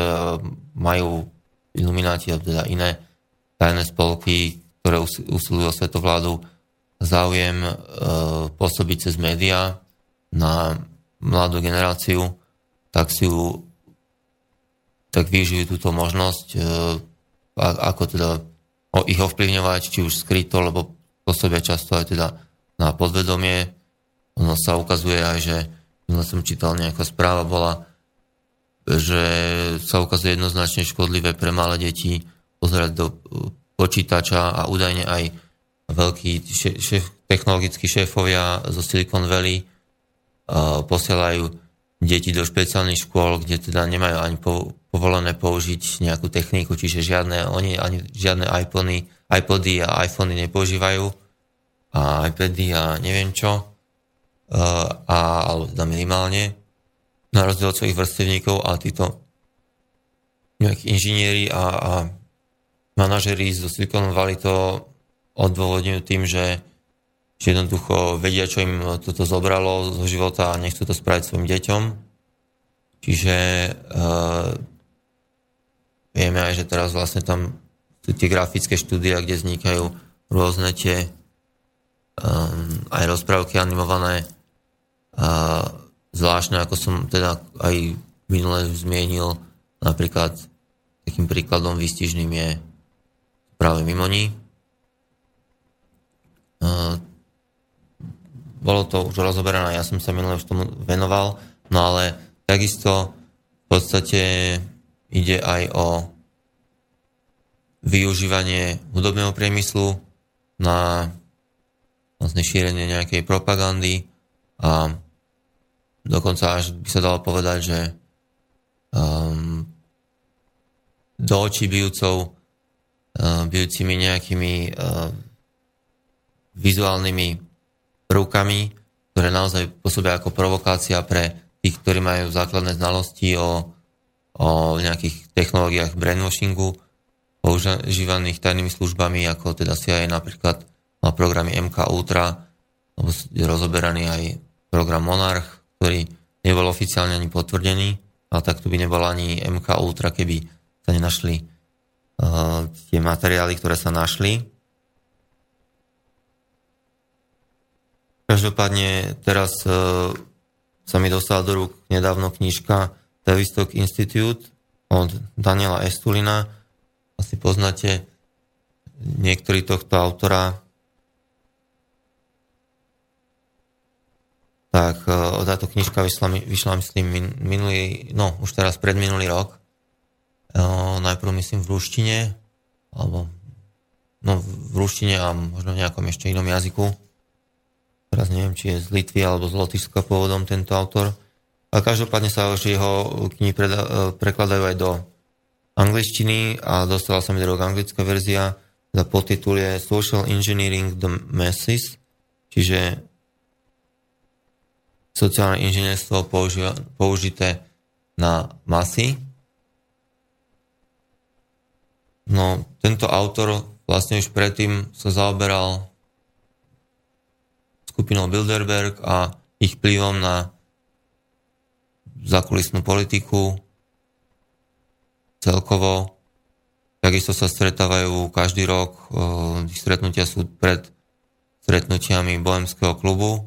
majú ilumináti a teda iné tajné spolky, ktoré usilujú o svetovládu, záujem e, pôsobiť cez médiá na mladú generáciu, tak si ju tak využijú túto možnosť, e, ako teda ich ovplyvňovať, či už skryto, lebo pôsobia často aj teda na podvedomie. Ono sa ukazuje aj, že minule som čítal nejaká správa bola, že sa ukazuje jednoznačne škodlivé pre malé deti pozerať do uh, počítača a údajne aj veľkí šéf, technologickí šéfovia zo Silicon Valley uh, posielajú deti do špeciálnych škôl, kde teda nemajú ani povolené použiť nejakú techniku, čiže žiadne, oni ani žiadne iPhony, iPody a iPhony nepoužívajú a iPady a neviem čo, uh, a, alebo teda minimálne, na rozdiel od svojich vrstevníkov a títo nejakí inžinieri a, a manažeri zo Silicon Valley to odôvodňujú tým, že, že jednoducho vedia, čo im toto zobralo zo života a nechcú to spraviť svojim deťom. Čiže uh, Vieme aj, že teraz vlastne tam sú tie grafické štúdia, kde vznikajú rôzne tie um, aj rozprávky animované. Uh, zvláštne, ako som teda aj minule zmienil, napríklad takým príkladom výstižným je práve Mimoni. Uh, bolo to už rozoberané, ja som sa minule už tomu venoval, no ale takisto v podstate ide aj o využívanie hudobného priemyslu na vlastne šírenie nejakej propagandy a dokonca až by sa dalo povedať, že um, do očí bijúcov uh, bijúcimi nejakými uh, vizuálnymi prvkami, ktoré naozaj pôsobia ako provokácia pre tých, ktorí majú základné znalosti o o nejakých technológiách brainwashingu používaných tajnými službami, ako teda CIA napríklad má programy MK Ultra, alebo je rozoberaný aj program Monarch, ktorý nebol oficiálne ani potvrdený, ale takto by nebol ani MK Ultra, keby sa nenašli uh, tie materiály, ktoré sa našli. Každopádne teraz uh, sa mi dostala do rúk nedávno knižka Tavistock Institute od Daniela Estulina. Asi poznáte niektorí tohto autora tak uh, táto knižka vyšla, vyšla myslím minulý, no už teraz pred minulý rok. Uh, najprv myslím v ruštine, alebo no v ruštine a možno v nejakom ešte inom jazyku. Teraz neviem, či je z Litvy alebo z Lotyšska pôvodom tento autor. Ale každopádne sa už jeho knihy preda- prekladajú aj do angličtiny a dostala sa mi do anglická verzia za podtitul je Social Engineering the Masses, čiže sociálne inžinierstvo použité na masy. No, tento autor vlastne už predtým sa zaoberal skupinou Bilderberg a ich vplyvom na zakulisnú politiku celkovo. Takisto sa stretávajú každý rok, ich stretnutia sú pred stretnutiami Bohemského klubu,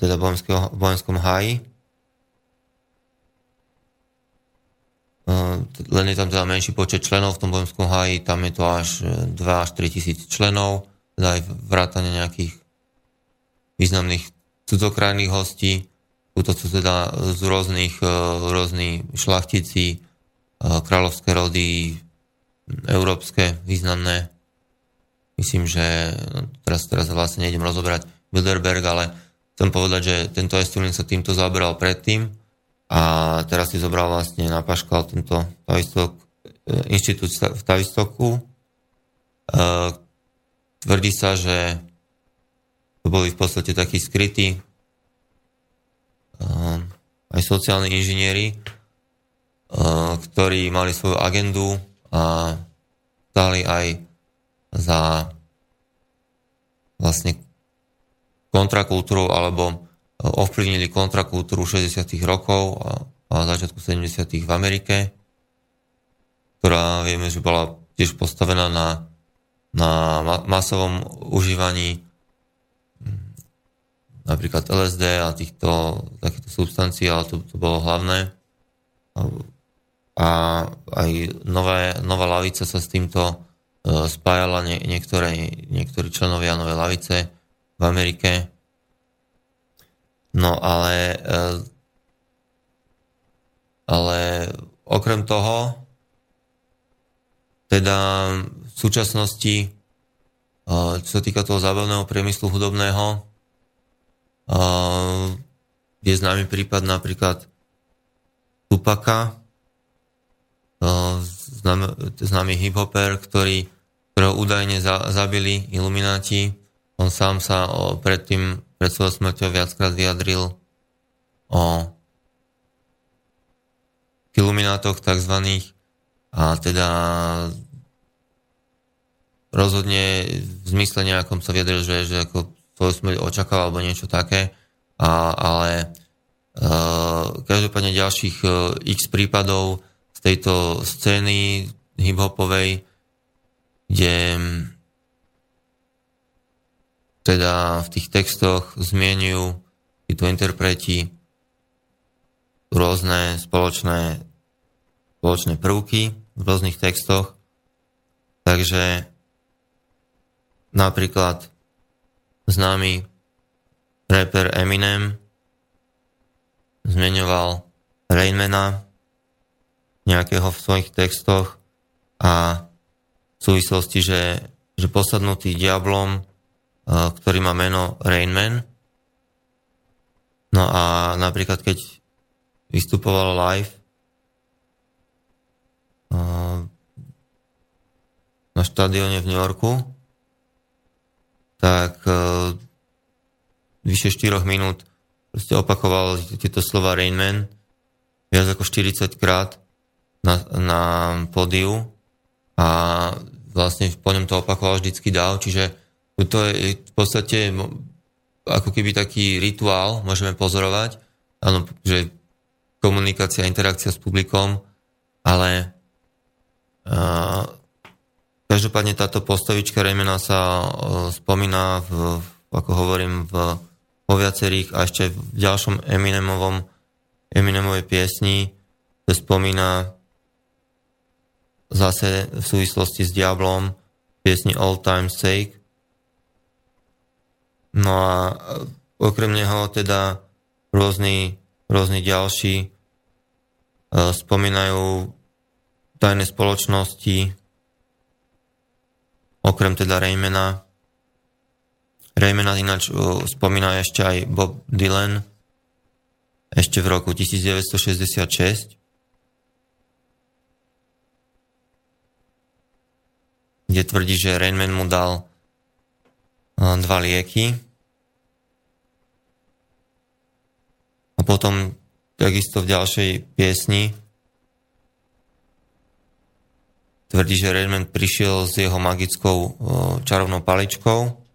teda v Bohemskom háji. Len je tam teda menší počet členov v tom Bohemskom háji, tam je to až 2 až 3 tisíc členov, teda aj vrátane nejakých významných cudzokrajných hostí. To sú teda z rôznych, rôznych šlachticí, kráľovské rody, európske, významné. Myslím, že teraz, teraz vlastne nejdem rozoberať Bilderberg, ale chcem povedať, že tento Estulin sa týmto zaoberal predtým a teraz si zobral vlastne na paškal tento tavistok, e, inštitút v Tavistoku. E, tvrdí sa, že to boli v podstate takí skrytí e, aj sociálni inžinieri, ktorí mali svoju agendu a stali aj za vlastne kontrakultúru alebo e, ovplyvnili kontrakultúru 60. rokov a začiatku 70. v Amerike, ktorá vieme, že bola tiež postavená na, na masovom užívaní napríklad LSD a týchto takýchto substancií, ale to, to bolo hlavné. A aj nové, nová lavica sa s týmto e, spájala, nie, niektoré, niektorí členovia Novej lavice v Amerike. No ale, eh, ale okrem toho, teda v súčasnosti, eh, čo sa týka toho zábavného priemyslu hudobného, je známy prípad napríklad Tupaka, známy, hip-hopper, ktorý, ktorého údajne zabili ilumináti on sám sa predtým, pred svojou smrťou viackrát vyjadril o iluminátoch tzv. A teda rozhodne v zmysle nejakom sa vyjadril, že, že ako svoju smrť očakával alebo niečo také, a, ale uh, každopádne ďalších uh, x prípadov z tejto scény hip-hopovej, kde teda v tých textoch zmienujú títo interpreti rôzne spoločné, spoločné prvky v rôznych textoch. Takže napríklad známy rapper Eminem zmienoval Rainmana nejakého v svojich textoch a v súvislosti, že, že posadnutý diablom ktorý má meno Rainman. No a napríklad keď vystupoval live na štadióne v New Yorku, tak vyše 4 minút proste opakoval tieto slova Rainman viac ako 40 krát na, na pódiu a vlastne po ňom to opakoval vždycky dál, čiže to je v podstate ako keby taký rituál, môžeme pozorovať, áno, že komunikácia, interakcia s publikom, ale uh, každopádne táto postavička Raymana sa uh, spomína, v, ako hovorím, v, vo viacerých a ešte v ďalšom Eminemovom Eminemovej piesni sa spomína zase v súvislosti s Diablom piesni All Time Sake. No a okrem neho teda rôzni, rôzni ďalší spomínajú tajné spoločnosti, okrem teda Raymana. Raymana ináč spomína ešte aj Bob Dylan ešte v roku 1966. kde tvrdí, že Rainman mu dal dva lieky. A potom takisto v ďalšej piesni tvrdí, že Redman prišiel s jeho magickou čarovnou paličkou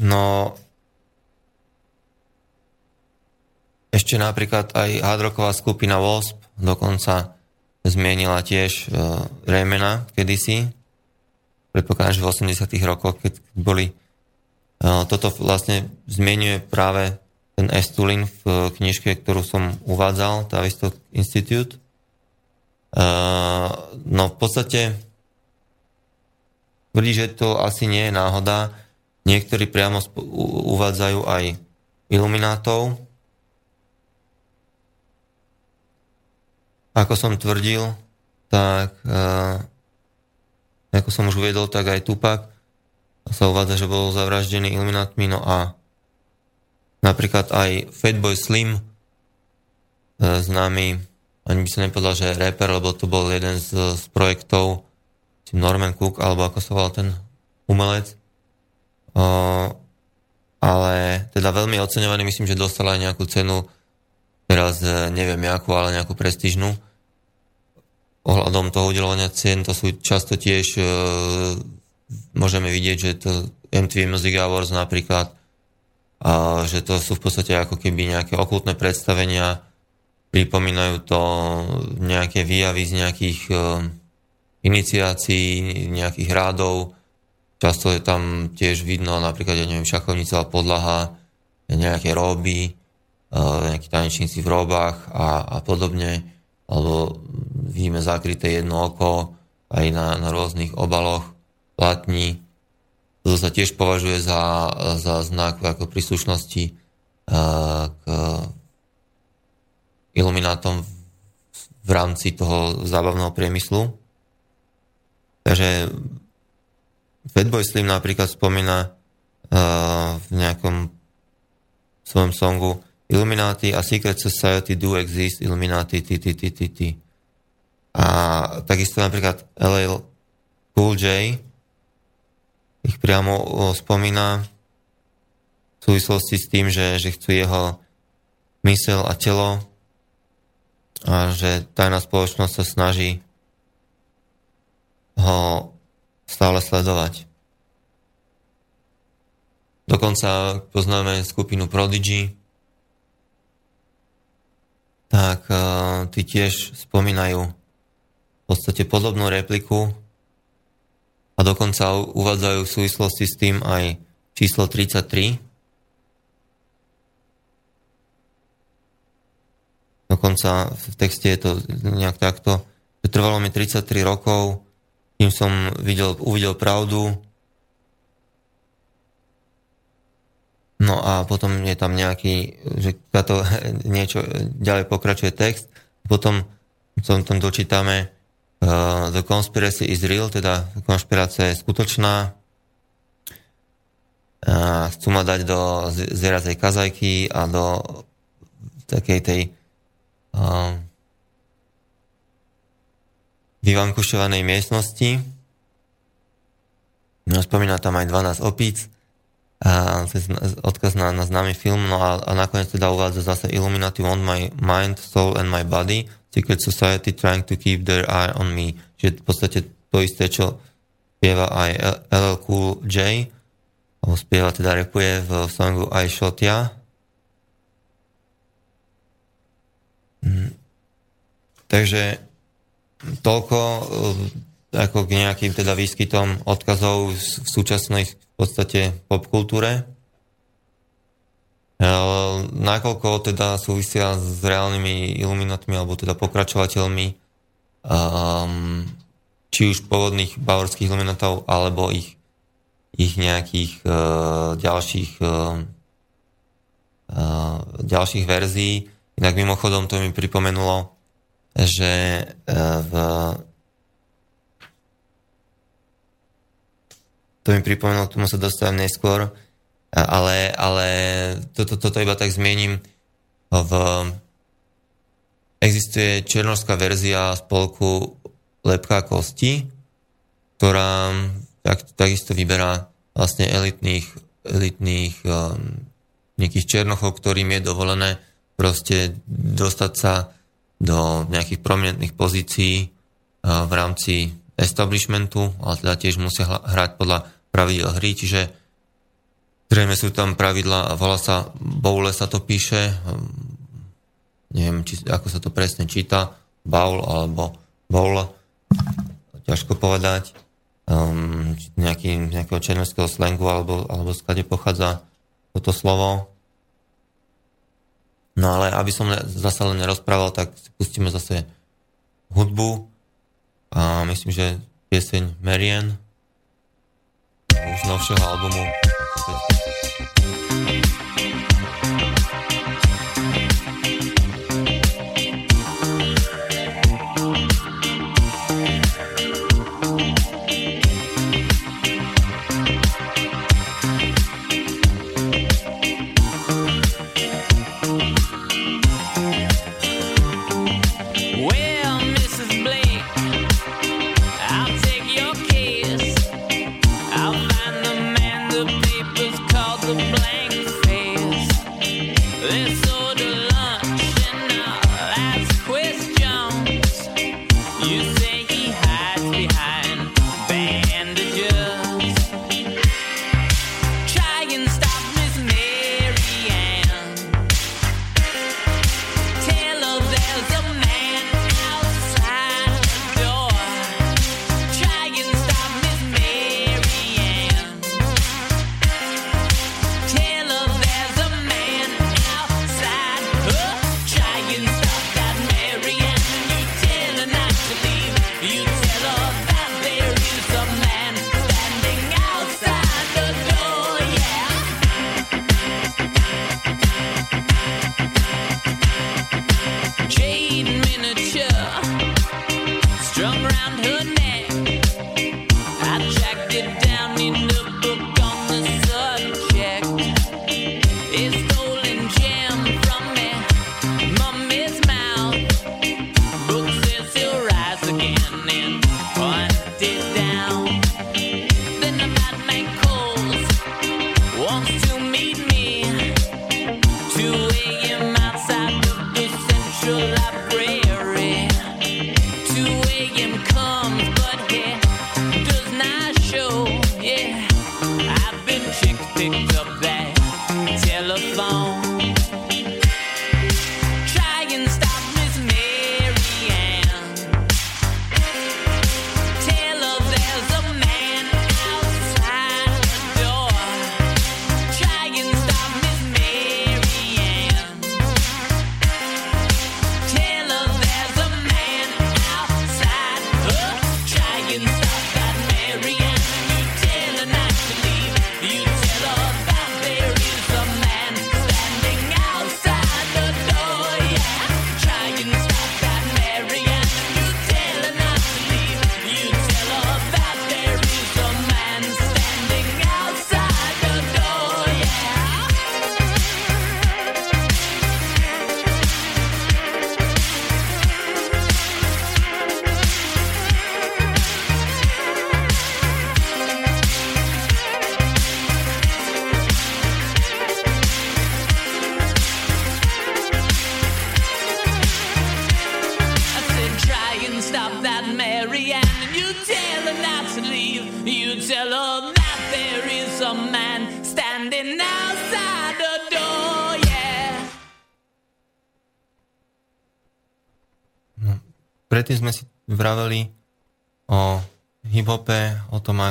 No, ešte napríklad aj hardrocková skupina Wasp dokonca zmienila tiež uh, Raymana kedysi. Predpokladám, že v 80 rokoch, keď boli uh, toto vlastne zmienuje práve ten Estulin v knižke, ktorú som uvádzal, Tavistock Institute. No v podstate tvrdí, že to asi nie je náhoda. Niektorí priamo uvádzajú aj iluminátov. Ako som tvrdil, tak ako som už uvedol, tak aj Tupak sa uvádza, že bol zavraždený iluminátmi, no a Napríklad aj Fatboy Slim, e, známy, ani by som nepovedal, že rapper, lebo to bol jeden z, z projektov, Norman Cook, alebo ako sa volal ten umelec. O, ale teda veľmi oceňovaný, myslím, že dostal aj nejakú cenu, teraz e, neviem jakú, ale nejakú prestižnú. Ohľadom toho udelovania cien, to sú často tiež, e, môžeme vidieť, že to MTV Music Awards napríklad že to sú v podstate ako keby nejaké okultné predstavenia, pripomínajú to nejaké výjavy z nejakých uh, iniciácií, nejakých rádov. Často je tam tiež vidno napríklad, ja neviem, šachovnica podlaha, nejaké roby, uh, nejakí tanečníci v robách a, a podobne, alebo vidíme zakryté jedno oko aj na, na rôznych obaloch platní to sa tiež považuje za, za znak ako príslušnosti k iluminátom v rámci toho zábavného priemyslu. Takže Fatboy Slim napríklad spomína v nejakom svojom songu Illuminati a Secret Society do exist, Illuminati, ti, ti, ti, ti, ti. A takisto napríklad LL Cool J ich priamo spomína v súvislosti s tým, že, že chcú jeho mysel a telo a že tajná spoločnosť sa snaží ho stále sledovať. Dokonca poznáme skupinu Prodigy, tak uh, tí tiež spomínajú v podstate podobnú repliku a dokonca uvádzajú v súvislosti s tým aj číslo 33. Dokonca v texte je to nejak takto, že trvalo mi 33 rokov, kým som videl, uvidel pravdu. No a potom je tam nejaký, že to [laughs] niečo ďalej pokračuje text. Potom som tam dočítame, the conspiracy is real, teda konšpirácia je skutočná. Uh, chcú ma dať do zierazej kazajky a do takej tej uh, vyvankušovanej miestnosti. No, spomína tam aj 12 opíc, odkaz na, na známy film, no a, a nakoniec teda uvádza zase Illuminati want my mind, soul and my body, Secret Society trying to keep their eye on me. Že v podstate to isté, čo spieva aj LL Cool J, alebo spieva teda repuje v songu I Shot Ya. Mm. Takže toľko ako k nejakým teda výskytom odkazov v súčasnej v podstate popkultúre. nakoľko teda súvisia s reálnymi iluminátmi alebo teda pokračovateľmi um, či už pôvodných bavorských iluminátov alebo ich, ich nejakých uh, ďalších uh, uh, ďalších verzií. Inak mimochodom to mi pripomenulo, že uh, v to mi pripomenulo, k tomu sa dostávam neskôr, ale, ale toto, toto iba tak zmiením. V, existuje černorská verzia spolku Lepká kosti, ktorá tak, takisto vyberá vlastne elitných, elitných um, nejakých černochov, ktorým je dovolené proste dostať sa do nejakých prominentných pozícií uh, v rámci establishmentu, ale teda tiež musia hrať podľa pravidel hry, čiže Zrejme sú tam pravidla, volá sa, boule sa to píše, hm, neviem, či, ako sa to presne číta, baul alebo bowl, ťažko povedať, um, nejaký, nejakého černovského slangu alebo, alebo skade pochádza toto slovo. No ale aby som zase len nerozprával, tak si pustíme zase hudbu a myslím, že pieseň Marian z novšieho albumu.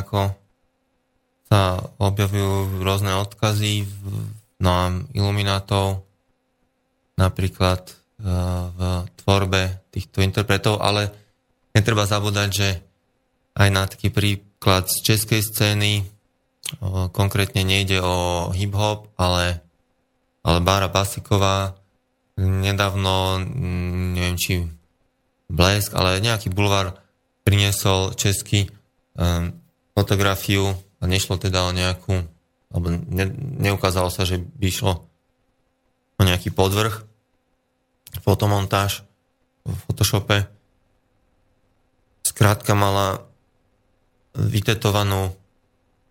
Ako sa objavujú rôzne odkazy v No a iluminátov napríklad e, v tvorbe týchto interpretov, ale netreba zabúdať, že aj na taký príklad z českej scény konkrétne nejde o hip-hop, ale, ale Bára Basiková nedávno, neviem či Blesk, ale nejaký bulvár priniesol český um, fotografiu a nešlo teda o nejakú, alebo ne, neukázalo sa, že by išlo o nejaký podvrh, fotomontáž v Photoshope. Skrátka mala vytetovanú,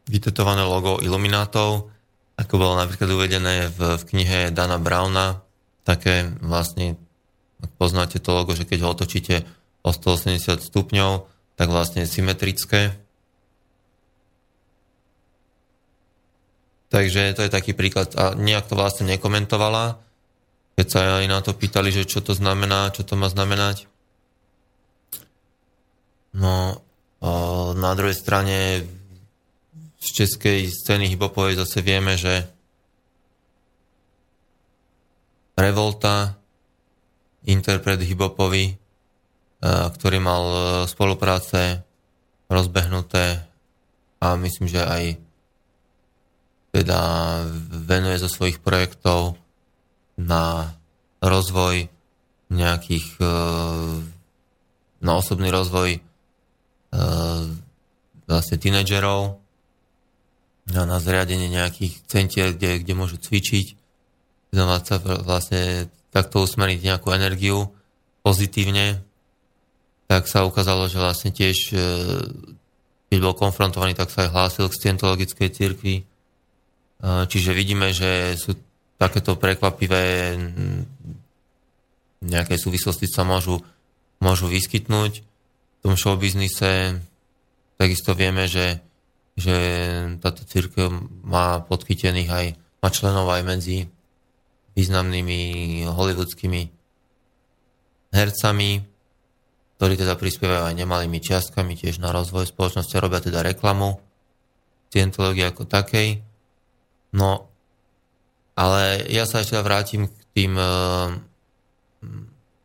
vytetované logo iluminátov, ako bolo napríklad uvedené v, v knihe Dana Browna, také vlastne ak poznáte to logo, že keď ho otočíte o 180 stupňov, tak vlastne symetrické. Takže to je taký príklad. A nejak to vlastne nekomentovala, keď sa aj na to pýtali, že čo to znamená, čo to má znamenať. No, na druhej strane z českej scény hibopovej zase vieme, že Revolta interpret hibopový, e, ktorý mal e, spolupráce rozbehnuté a myslím, že aj teda venuje zo svojich projektov na rozvoj nejakých e, na osobný rozvoj vlastne tínedžerov na zriadenie nejakých centier, kde, kde môžu cvičiť, sa vlastne takto usmeriť nejakú energiu pozitívne, tak sa ukázalo, že vlastne tiež, e, keď bol konfrontovaný, tak sa aj hlásil k scientologickej cirkvi. E, čiže vidíme, že sú takéto prekvapivé nejaké súvislosti sa môžu, môžu vyskytnúť v tom showbiznise. Takisto vieme, že, že táto církev má podchytených aj, má členov aj medzi významnými hollywoodskými hercami, ktorí teda prispievajú aj nemalými čiastkami tiež na rozvoj spoločnosti robia teda reklamu Scientológie ako takej. No, ale ja sa ešte vrátim k tým e,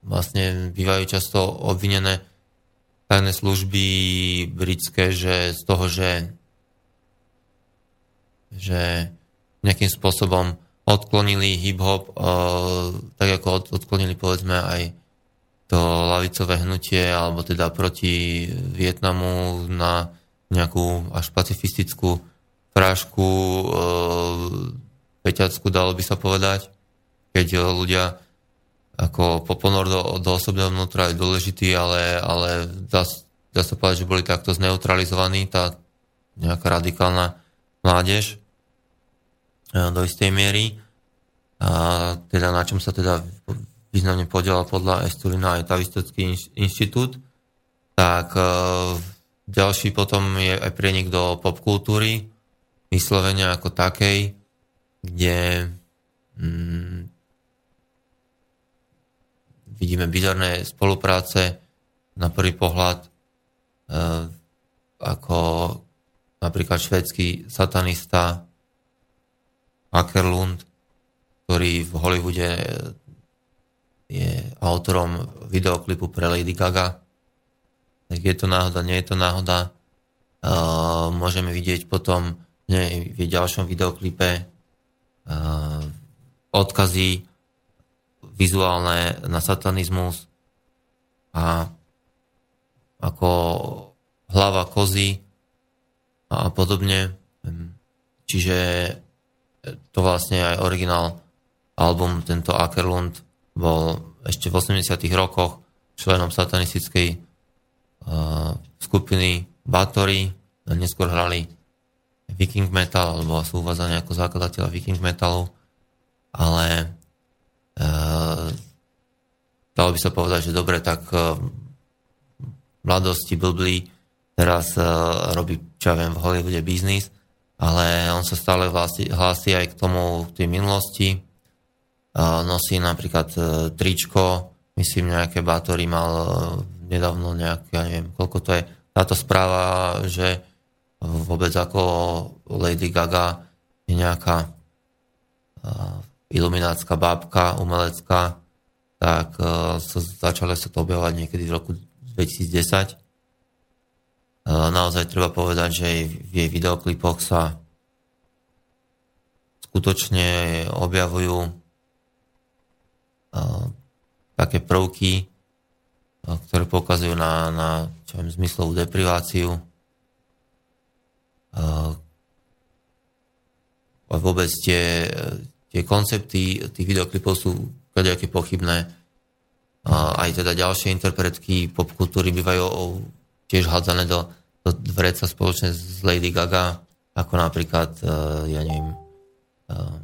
vlastne bývajú často obvinené tajné služby britské, že z toho, že že nejakým spôsobom odklonili hip-hop, uh, tak ako od, odklonili povedzme aj to lavicové hnutie, alebo teda proti Vietnamu na nejakú až pacifistickú prášku, uh, peťackú, dalo by sa povedať, keď ľudia ako poponor do, do osobného vnútra je dôležitý, ale, ale dá, dá sa povedať, že boli takto zneutralizovaní, tá nejaká radikálna mládež do istej miery. A teda na čom sa teda významne podielal podľa Estulina aj Tavistocký inštitút, tak ďalší potom je aj prienik do popkultúry, vyslovenia ako takej, kde mm, vidíme bizarné spolupráce na prvý pohľad e, ako napríklad švedský satanista Ackerlund, ktorý v Hollywoode je autorom videoklipu pre Lady Gaga. Tak je to náhoda, nie je to náhoda. Uh, môžeme vidieť potom nie, v ďalšom videoklipe uh, odkazy vizuálne na satanizmus a ako hlava kozy a podobne. Čiže to vlastne aj originál album, tento Ackerlund bol ešte v 80 rokoch členom satanistickej uh, skupiny Bathory, neskôr hrali Viking Metal, alebo sú uvádzaní ako zakladateľa Viking Metalu, ale uh, dalo by sa povedať, že dobre, tak uh, mladosti blblí, teraz uh, robí, čo ja viem, v Hollywoode biznis, ale on sa stále hlási, hlási aj k tomu v tej minulosti. Nosí napríklad e, tričko, myslím nejaké bátory mal e, nedávno nejaké, ja neviem, koľko to je. Táto správa, že vôbec ako Lady Gaga je nejaká iluminátska bábka, umelecká, tak sa, začalo sa to objavovať niekedy v roku 2010. Naozaj treba povedať, že v jej videoklipoch sa skutočne objavujú také prvky, ktoré poukazujú na, na čo viem, zmyslovú depriváciu. A vôbec tie, tie koncepty tých videoklipov sú kadejaké pochybné. A aj teda ďalšie interpretky popkultúry bývajú tiež hádzané do, do vreca spoločne s Lady Gaga, ako napríklad, ja neviem, uh,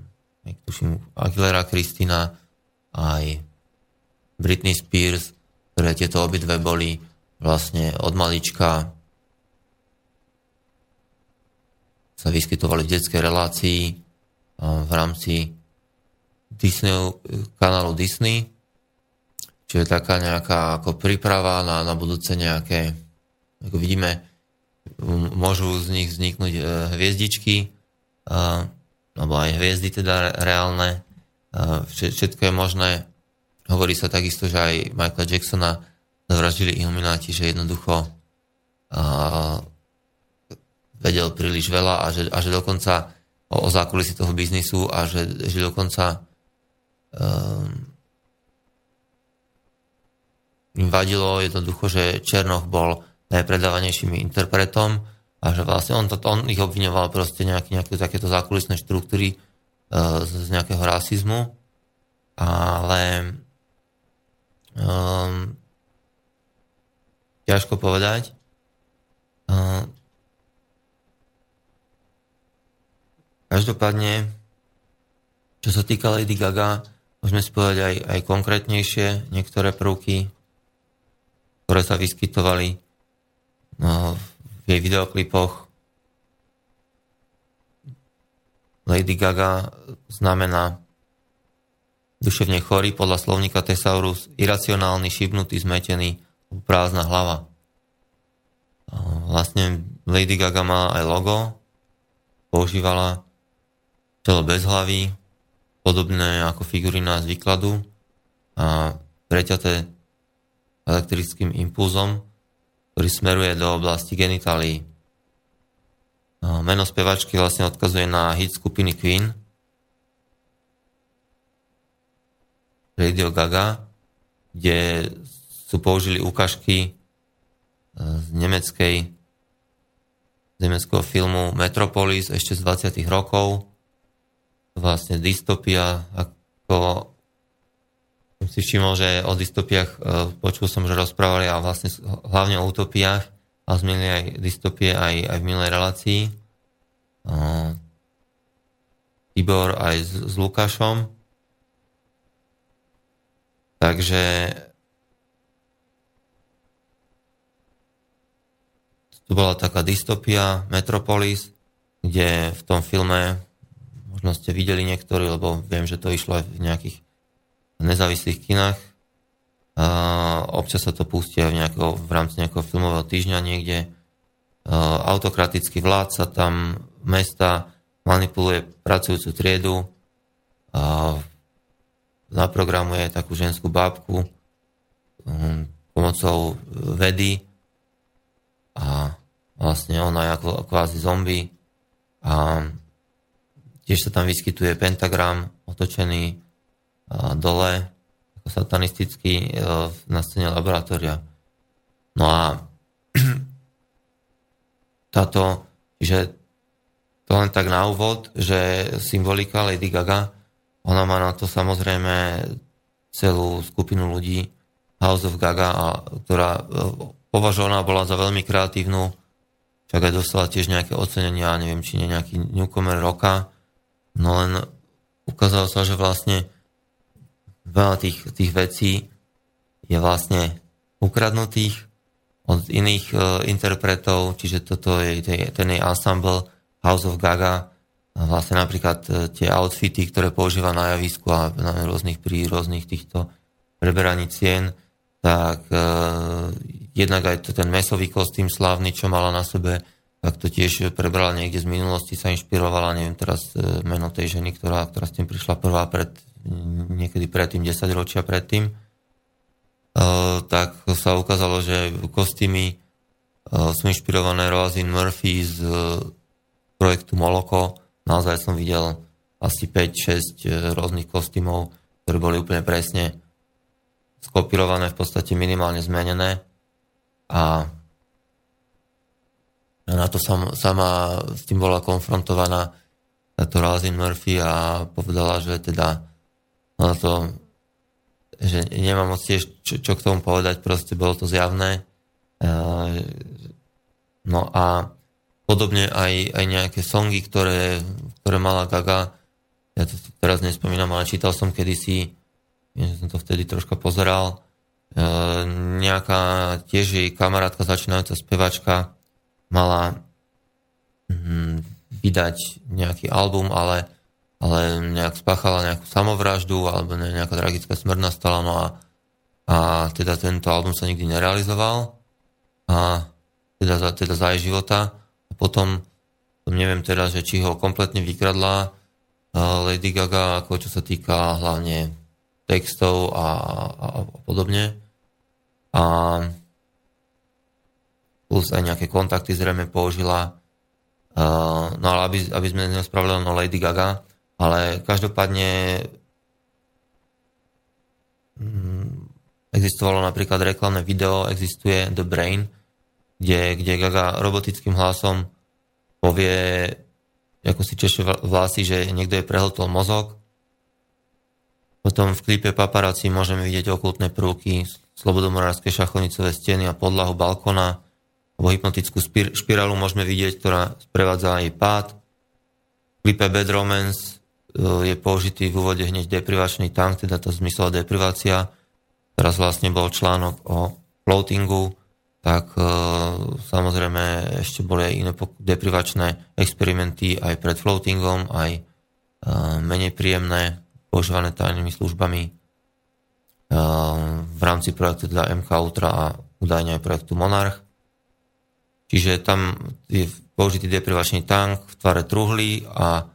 tuším, Aguilera Kristina, aj Britney Spears, ktoré tieto obidve boli vlastne od malička sa vyskytovali v detskej relácii v rámci Disney, kanálu Disney, čo je taká nejaká ako príprava na, na budúce nejaké, ako vidíme, môžu z nich vzniknúť e, hviezdičky, alebo aj hviezdy teda reálne, všetko je možné. Hovorí sa takisto, že aj Michaela Jacksona zavraždili ilumináti, že jednoducho vedel príliš veľa a že, a že dokonca o, o zákulisí toho biznisu a že, že dokonca um, im vadilo jednoducho, že Černoch bol najpredávanejším interpretom a že vlastne on, to, on ich obviňoval proste nejaké, nejaké takéto zákulisné štruktúry uh, z, z nejakého rasizmu, ale um, ťažko povedať. Uh, každopádne, čo sa týka Lady Gaga, môžeme si povedať aj, aj konkrétnejšie niektoré prvky, ktoré sa vyskytovali no, jej videoklipoch Lady Gaga znamená duševne chorý podľa slovníka Thesaurus, iracionálny, šibnutý, zmetený, prázdna hlava. Vlastne Lady Gaga má aj logo, používala telo bez hlavy, podobné ako figurina z výkladu a preťaté elektrickým impulzom ktorý smeruje do oblasti genitálií. Meno spevačky vlastne odkazuje na hit skupiny Queen, Radio Gaga, kde sú použili ukážky e, z nemeckej z nemeckého filmu Metropolis ešte z 20. rokov. Vlastne dystopia ako som si všimol, že o dystopiách e, počul som, že rozprávali a vlastne hlavne o utopiách a zmenili aj dystopie aj, aj v minulej relácii. Tibor aj s, s Lukášom. Takže tu bola taká dystopia Metropolis, kde v tom filme možno ste videli niektorí, lebo viem, že to išlo aj v nejakých nezávislých kinách. A občas sa to pustia v, nejako, v rámci nejakého filmového týždňa niekde. Autokratický vládca tam mesta manipuluje pracujúcu triedu a naprogramuje takú ženskú bábku um, pomocou vedy a vlastne ona je ako kvázi zombie a tiež sa tam vyskytuje pentagram otočený dole ako satanistický e, na scéne laboratória. No a [clears throat] táto, že to len tak na úvod, že symbolika Lady Gaga, ona má na to samozrejme celú skupinu ľudí House of Gaga, a, ktorá e, považovaná bola za veľmi kreatívnu, však aj dostala tiež nejaké ocenenia, neviem, či nie nejaký newcomer roka, no len ukázalo sa, že vlastne veľa tých, tých vecí je vlastne ukradnutých od iných uh, interpretov, čiže toto je ten jej ensemble House of Gaga, a vlastne napríklad uh, tie outfity, ktoré používa na javisku a na rôznych, pri rôznych týchto preberaní cien, tak uh, jednak aj to, ten mesový kostým slávny, čo mala na sebe, tak to tiež prebrala niekde z minulosti, sa inšpirovala, neviem teraz e, meno tej ženy, ktorá, ktorá s tým prišla prvá pred, niekedy predtým, 10 ročia predtým, e, tak sa ukázalo, že kostýmy e, sú inšpirované Roisin Murphy z projektu Moloko. Naozaj som videl asi 5-6 rôznych kostýmov, ktoré boli úplne presne skopirované, v podstate minimálne zmenené. A na to sam, sama s tým bola konfrontovaná táto Razin Murphy a povedala, že teda na to, že nemám moc tiež čo, čo k tomu povedať, proste bolo to zjavné. E, no a podobne aj, aj nejaké songy, ktoré, ktoré mala Gaga, ja to teraz nespomínam, ale čítal som kedysi, že som to vtedy troška pozeral, e, nejaká tiež jej kamarátka, začínajúca spevačka, mala hm, vydať nejaký album, ale, ale nejak spáchala nejakú samovraždu alebo nejaká tragická smrť nastala, no a, a teda tento album sa nikdy nerealizoval a teda za, teda za jej života. A potom neviem teda, že či ho kompletne vykradla Lady Gaga, ako čo sa týka hlavne textov a, a, a podobne. A plus aj nejaké kontakty zrejme použila. Uh, no ale aby, aby sme nespravili no Lady Gaga, ale každopádne um, existovalo napríklad reklamné video, existuje The Brain, kde, kde Gaga robotickým hlasom povie, ako si češe vlasy, že niekto je prehltol mozog. Potom v klipe paparazzi môžeme vidieť okultné prvky, slobodomorárske šachonicové steny a podlahu balkona, alebo hypnotickú špirálu môžeme vidieť, ktorá sprevádza aj pád. Bad Romance e, je použitý v úvode hneď deprivačný tank, teda to zmyslová deprivácia. Teraz vlastne bol článok o floatingu, tak e, samozrejme ešte boli aj iné deprivačné experimenty aj pred floatingom, aj e, menej príjemné, používané tajnými službami v rámci projektu teda MK Ultra a údajne aj projektu Monarch. Čiže tam je použitý deprivačný tank v tvare truhly a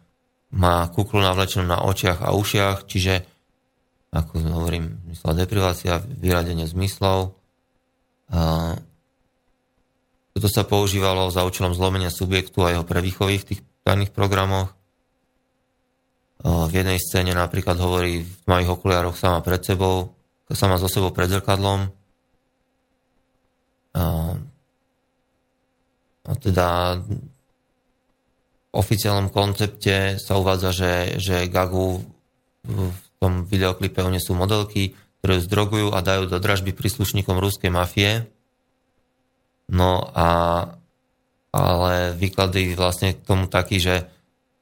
má kuklu navlečenú na očiach a ušiach, čiže ako hovorím, zmysla deprivácia, vyradenie zmyslov. A toto sa používalo za účelom zlomenia subjektu a jeho prevýchovy v tých tajných programoch. V jednej scéne napríklad hovorí v mojich okuliároch sama pred sebou, sama so sebou pred zrkadlom. Teda oficiálnom koncepte sa uvádza, že, že Gagu v tom videoklipe sú modelky, ktoré zdrogujú a dajú do dražby príslušníkom ruskej mafie. No a ale výklady vlastne k tomu taký, že,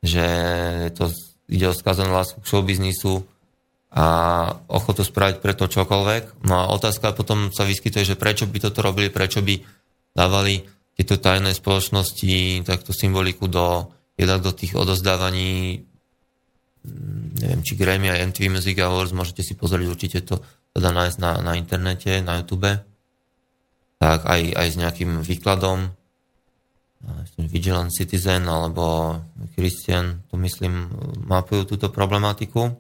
že to ide o skazanú lásku k showbiznisu a ochotu spraviť preto čokoľvek. No a otázka potom sa vyskytuje, že prečo by toto robili, prečo by dávali tieto tajné spoločnosti takto symboliku do, jednak do tých odozdávaní mm, neviem, či Grammy aj MTV Music Awards, môžete si pozrieť určite to teda nájsť na, na internete, na YouTube, tak aj, aj s nejakým výkladom, Vigilant Citizen alebo Christian, to myslím, mapujú túto problematiku.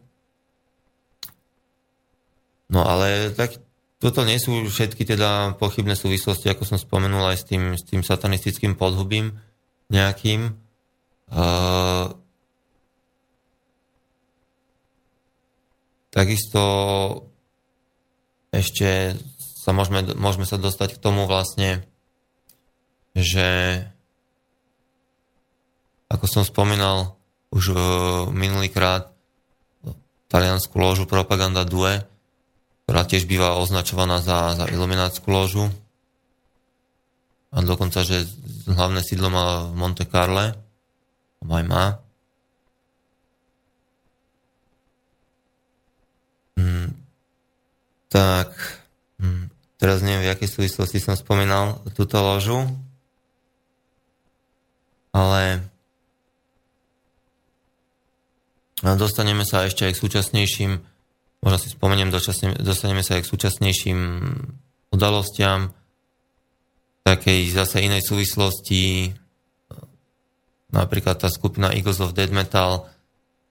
No ale tak, toto nie sú všetky teda pochybné súvislosti, ako som spomenul aj s tým, s tým satanistickým podhubím nejakým. Uh, takisto ešte sa môžeme, môžeme sa dostať k tomu vlastne, že ako som spomínal už uh, minulýkrát taliansku ložu Propaganda Due, ktorá tiež býva označovaná za, za iluminátsku ložu. A dokonca, že hlavné sídlo má v Monte Carle, aj má. Hmm. Tak, hmm. teraz neviem, v jakej súvislosti som spomínal túto ložu, ale dostaneme sa ešte aj k súčasnejším možno si spomeniem, dostaneme sa aj k súčasnejším udalostiam, takej zase inej súvislosti, napríklad tá skupina Eagles of Dead Metal,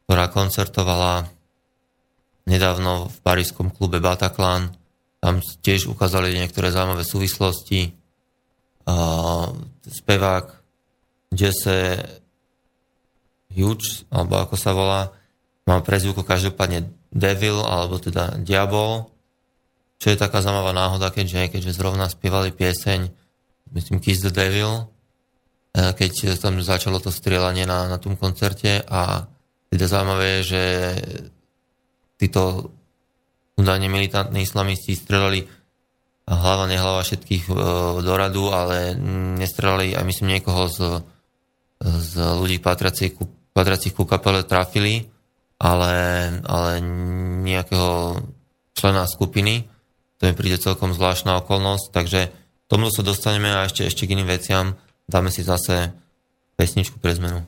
ktorá koncertovala nedávno v parískom klube Bataclan. Tam tiež ukázali niektoré zaujímavé súvislosti. Uh, spevák Jesse Hughes, alebo ako sa volá, má prezvuku každopádne Devil, alebo teda Diabol, čo je taká zaujímavá náhoda, keďže, keďže zrovna spievali pieseň, myslím Kiss the Devil, e, keď tam začalo to strieľanie na, na tom koncerte a teda zaujímavé je, že títo údajne militantní islamisti strelali hlava, nehlava všetkých e, do ale nestrelali aj myslím niekoho z, z ľudí patriacich ku, patriacich ku kapele trafili ale, ale nejakého člena skupiny. To mi príde celkom zvláštna okolnosť, takže tomu sa dostaneme a ešte, ešte k iným veciam. Dáme si zase pesničku pre zmenu.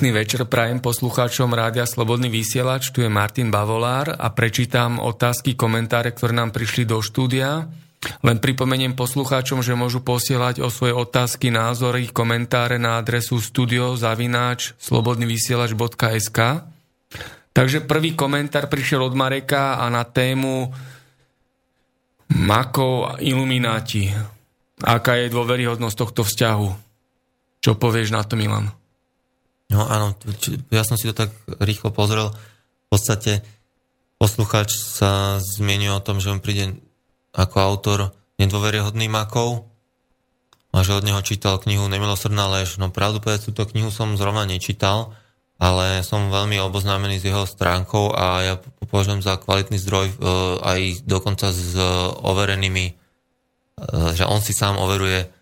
Pekný večer prajem poslucháčom Rádia Slobodný vysielač, tu je Martin Bavolár a prečítam otázky, komentáre, ktoré nám prišli do štúdia. Len pripomeniem poslucháčom, že môžu posielať o svoje otázky, názory, komentáre na adresu studiozavináč slobodnyvysielač.sk Takže prvý komentár prišiel od Mareka a na tému Makov Ilumináti. Aká je dôveryhodnosť tohto vzťahu? Čo povieš na to, Milan? No áno, ja som si to tak rýchlo pozrel. V podstate poslucháč sa zmienil o tom, že on príde ako autor nedôveryhodný makov a že od neho čítal knihu Nemilosrdná lež. No pravdu povedať, túto knihu som zrovna nečítal, ale som veľmi oboznámený s jeho stránkou a ja považujem za kvalitný zdroj e, aj dokonca s overenými, e, že on si sám overuje E,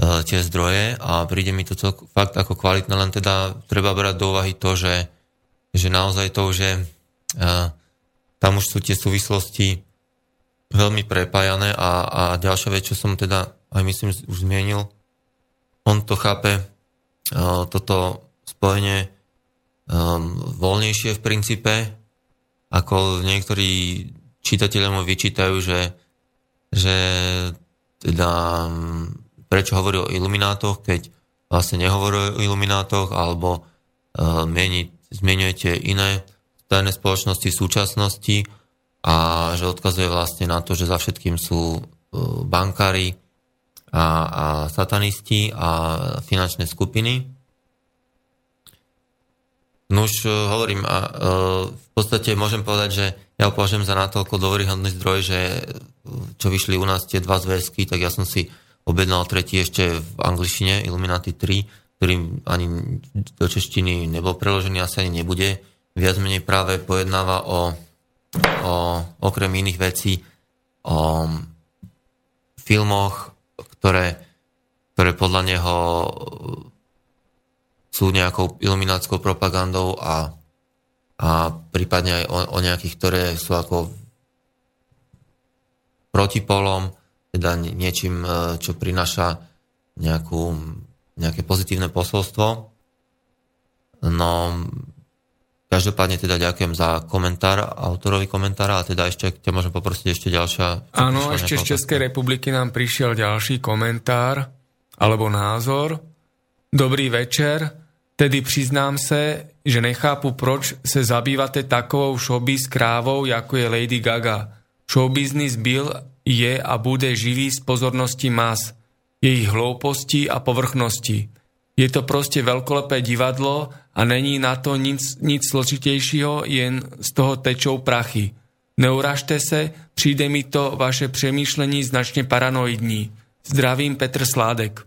tie zdroje a príde mi to celk, fakt ako kvalitné, len teda treba brať do úvahy to, že, že naozaj to, že uh, tam už sú tie súvislosti veľmi prepájané a, a ďalšia vec, čo som teda aj myslím už zmienil, on to chápe uh, toto spojenie um, voľnejšie v princípe, ako niektorí čitatelia mu vyčítajú, že, že teda um, prečo hovorí o iluminátoch, keď vlastne nehovorí o iluminátoch, alebo uh, mieni, zmienujete iné tajné spoločnosti v súčasnosti a že odkazuje vlastne na to, že za všetkým sú uh, bankári a, a satanisti a finančné skupiny. No už uh, hovorím, a, uh, v podstate môžem povedať, že ja považujem za natoľko dôveryhodný zdroj, že čo vyšli u nás tie dva zväzky, tak ja som si objednal tretí ešte v angličtine, Illuminati 3, ktorý ani do češtiny nebol preložený, asi ani nebude. Viac menej práve pojednáva o, o okrem iných vecí o filmoch, ktoré, ktoré podľa neho sú nejakou iluminátskou propagandou a, a prípadne aj o, o nejakých, ktoré sú ako protipolom teda niečím, e, čo prináša nejakú, nejaké pozitívne posolstvo. No, každopádne teda ďakujem za komentár, autorovi komentára a teda ešte ťa môžem poprosiť ešte ďalšia. Áno, ešte z Českej republiky nám prišiel ďalší komentár alebo názor. Dobrý večer, tedy přiznám se, že nechápu, proč se zabývate takovou showbiz krávou, jako je Lady Gaga. Showbiznis byl je a bude živý z pozornosti mas, jej hlouposti a povrchnosti. Je to proste veľkolepé divadlo a není na to nic, nic složitejšího, jen z toho tečou prachy. Neuražte se, přijde mi to vaše přemýšlení značne paranoidní. Zdravím, Petr Sládek.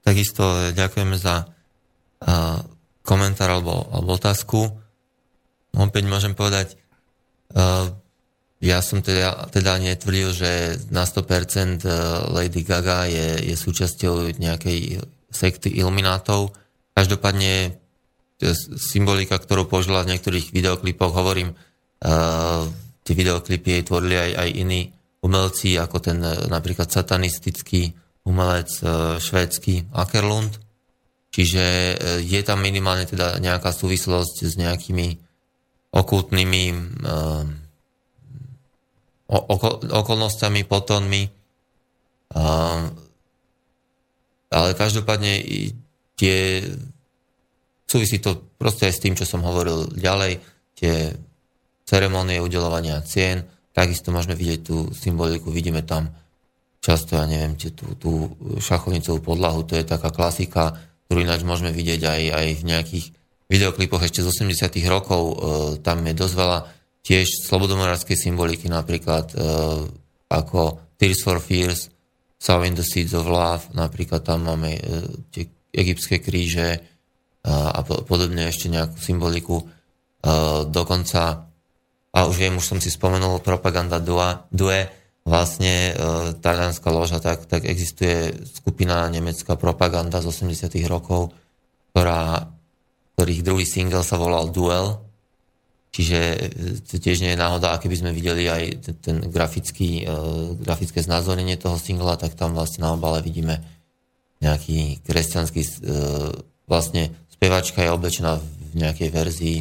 Takisto ďakujeme za uh, komentár alebo, alebo otázku. Opäť môžem povedať, uh, ja som teda, teda netvrdil, že na 100% eh, Lady Gaga je, je súčasťou nejakej sekty iluminátov. Každopádne eh, symbolika, ktorú použila v niektorých videoklipoch, hovorím, uh, tie videoklipy jej tvorili aj, aj iní umelci, ako ten napríklad satanistický umelec uh, švédsky Ackerlund. Čiže uh, je tam minimálne teda nejaká súvislosť s nejakými okultnými uh, okolnostiami, potonmi. Ale každopádne tie súvisí to proste aj s tým, čo som hovoril ďalej, tie ceremonie udelovania cien, takisto môžeme vidieť tú symboliku, vidíme tam často, ja neviem, tú, tú šachovnicovú podlahu, to je taká klasika, ktorú ináč môžeme vidieť aj, aj v nejakých videoklipoch ešte z 80 rokov, e, tam je dosť veľa tiež slobodomorárskej symboliky, napríklad uh, ako Tears for Fears, Sowing the Seeds of Love, napríklad tam máme uh, tie egyptské kríže uh, a po, podobne ešte nejakú symboliku. Uh, dokonca, a už viem, už som si spomenul, propaganda Dua, Due, vlastne uh, talianská loža, tak, tak existuje skupina nemecká propaganda z 80 rokov, ktorá, ktorých druhý single sa volal Duel, čiže to tiež nie je náhoda, keby sme videli aj ten, grafický, grafické znázornenie toho singla, tak tam vlastne na obale vidíme nejaký kresťanský, vlastne spevačka je oblečená v nejakej verzii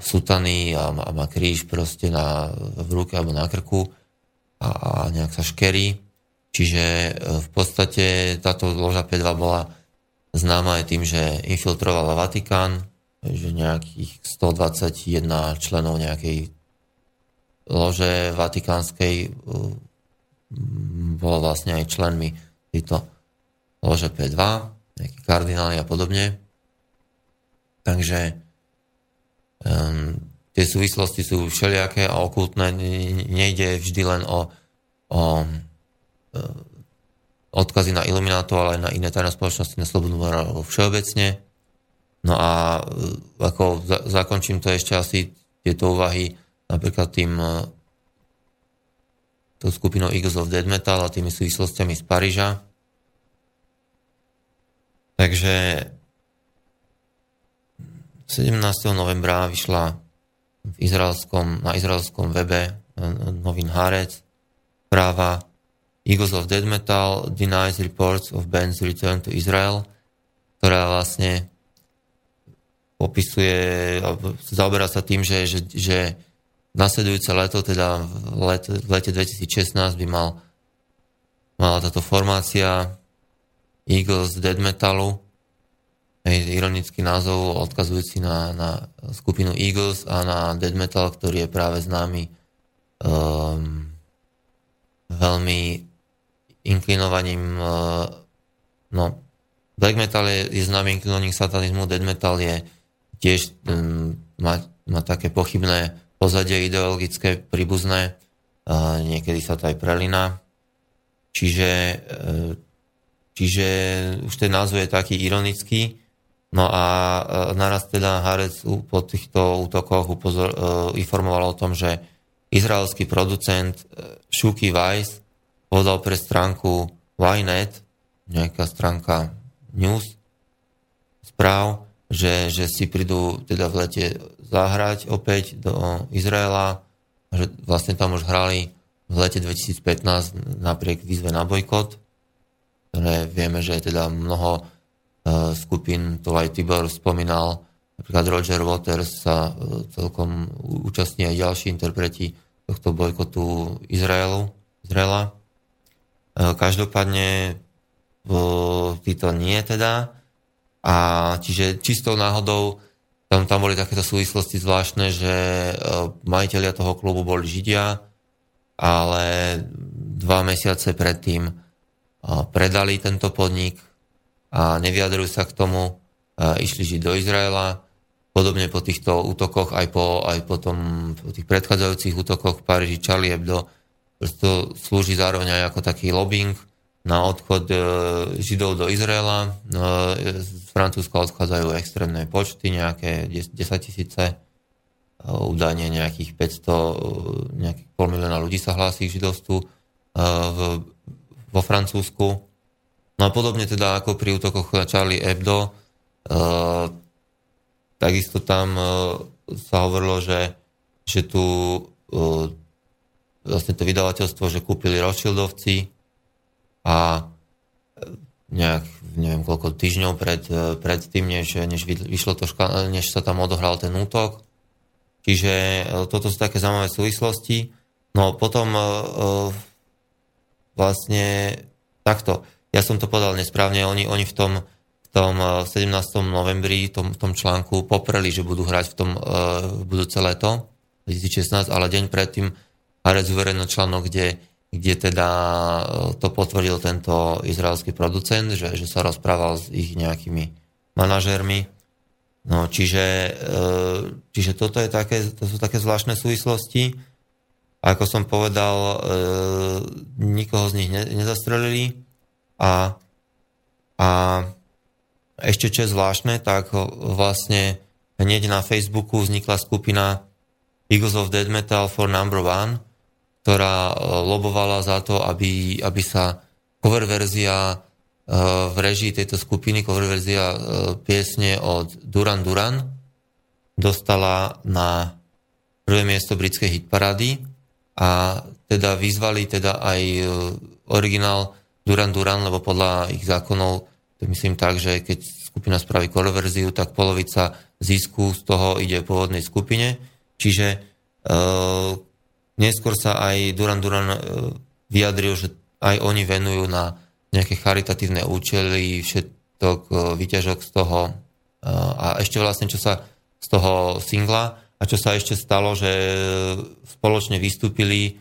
sutany a, a má kríž proste na, v ruke alebo na krku a, a nejak sa škerí. Čiže e, v podstate táto loža P2 bola známa aj tým, že infiltrovala Vatikán, že nejakých 121 členov nejakej lože vatikánskej e, bolo vlastne aj členmi tejto lože P2, nejakí kardináli a podobne. Takže um, tie súvislosti sú všelijaké a okultné. Nejde vždy len o, o um, odkazy na iluminátov, ale aj na iné tajné spoločnosti, na slobodnú morálu všeobecne. No a uh, ako za, zakončím to ešte asi tieto úvahy napríklad tým uh, tou skupinou Eagles of Dead Metal a tými súvislostiami z Paríža. Takže 17. novembra vyšla v izraelskom, na izraelskom webe e, novín Hárec práva Eagles of Dead Metal denies reports of band's return to Israel, ktorá vlastne popisuje, zaoberá sa tým, že, že, že nasledujúce leto, teda v lete, v lete 2016 by mal, mala táto formácia Eagles Dead Metalu. Hej, ironický názov odkazujúci na, na skupinu Eagles a na death metal, ktorý je práve známy um, veľmi inklinovaním uh, no, black metal je, je známy inklinovaním satanizmu, death metal je tiež um, má, má také pochybné pozadie ideologické, príbuzné, uh, niekedy sa to aj prelina. Čiže, uh, čiže už ten názov je taký ironický, No a e, naraz teda Harec po týchto útokoch upozor, e, informoval o tom, že izraelský producent Shuki Weiss podal pre stránku Ynet, nejaká stránka news, správ, že, že si prídu teda v lete zahrať opäť do Izraela, že vlastne tam už hrali v lete 2015 napriek výzve na bojkot, ktoré vieme, že teda mnoho Eh, skupín, to aj Tibor spomínal, napríklad Roger Waters sa eh, celkom účastní aj ďalší interpreti tohto bojkotu Izraelu, Izraela. Eh, každopádne títo nie teda. A čiže čistou náhodou tam, tam boli takéto súvislosti zvláštne, že majiteľia toho klubu boli Židia, ale dva mesiace predtým predali tento podnik a nevyjadrujú sa k tomu, išli žiť do Izraela. Podobne po týchto útokoch, aj po, aj po, tom, po tých predchádzajúcich útokoch v Paríži Charlie Hebdo, to slúži zároveň aj ako taký lobbying na odchod e, Židov do Izraela. E, z Francúzska odchádzajú extrémne počty, nejaké 10 tisíce, e, údajne nejakých 500, nejakých pol milióna ľudí sa hlási k židovstvu vo Francúzsku. No a podobne teda ako pri útokoch Charlie Hebdo, takisto tam sa hovorilo, že, že tu vlastne to vydavateľstvo, že kúpili Rothschildovci a nejak, neviem koľko týždňov pred, pred tým, než, než, vyšlo to ška- než sa tam odohral ten útok. Čiže toto sú také zaujímavé súvislosti. No potom vlastne takto ja som to povedal nesprávne, oni, oni v tom, v tom 17. Eh, novembri, v tom, v tom článku popreli, že budú hrať v tom uh, budúce leto 2016, ale deň predtým Harec uverejnil článok, kde, kde teda eh, to potvrdil tento izraelský producent, že, že sa rozprával s ich nejakými manažérmi. No, čiže, čiže toto je také, to sú také zvláštne súvislosti. Ako som povedal, nikoho z nich nezastrelili a, a ešte čo je zvláštne, tak vlastne hneď na Facebooku vznikla skupina Eagles of Dead Metal for Number One, ktorá e, lobovala za to, aby, aby sa cover verzia e, v režii tejto skupiny, cover verzia e, piesne od Duran Duran dostala na prvé miesto britskej hitparády a teda vyzvali teda aj originál Duran Duran, lebo podľa ich zákonov to myslím tak, že keď skupina spraví cover verziu, tak polovica zisku z toho ide pôvodnej skupine. Čiže neskôr sa aj Duran Duran uh, vyjadril, že aj oni venujú na nejaké charitatívne účely všetok uh, výťažok z toho uh, a ešte vlastne čo sa z toho singla a čo sa ešte stalo, že spoločne vystúpili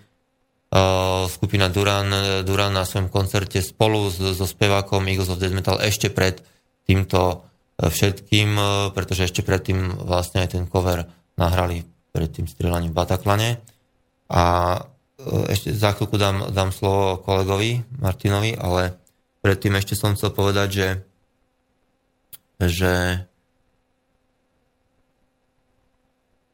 skupina Duran, Duran na svojom koncerte spolu so, spevákom Eagles of Death Metal ešte pred týmto e, všetkým, e, pretože ešte predtým vlastne aj ten cover nahrali pred tým strieľaním v Bataklane. A e, ešte za chvíľku dám, dám slovo kolegovi Martinovi, ale predtým ešte som chcel povedať, že, že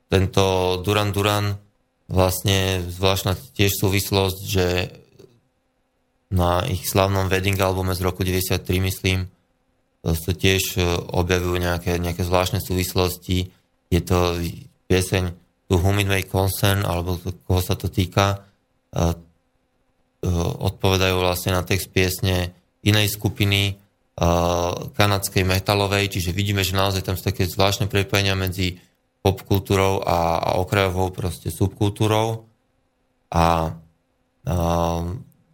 tento Duran Duran vlastne zvláštna tiež súvislosť, že na ich slavnom wedding albume z roku 93, myslím, sa tiež e, objavujú nejaké, nejaké zvláštne súvislosti. Je to pieseň It May Concern, alebo koho sa to týka, e, e, odpovedajú vlastne na text piesne inej skupiny kanadskej metalovej, čiže vidíme, že naozaj tam sú také zvláštne prepojenia medzi popkultúrou a, a okrajovou proste subkultúrou. A, a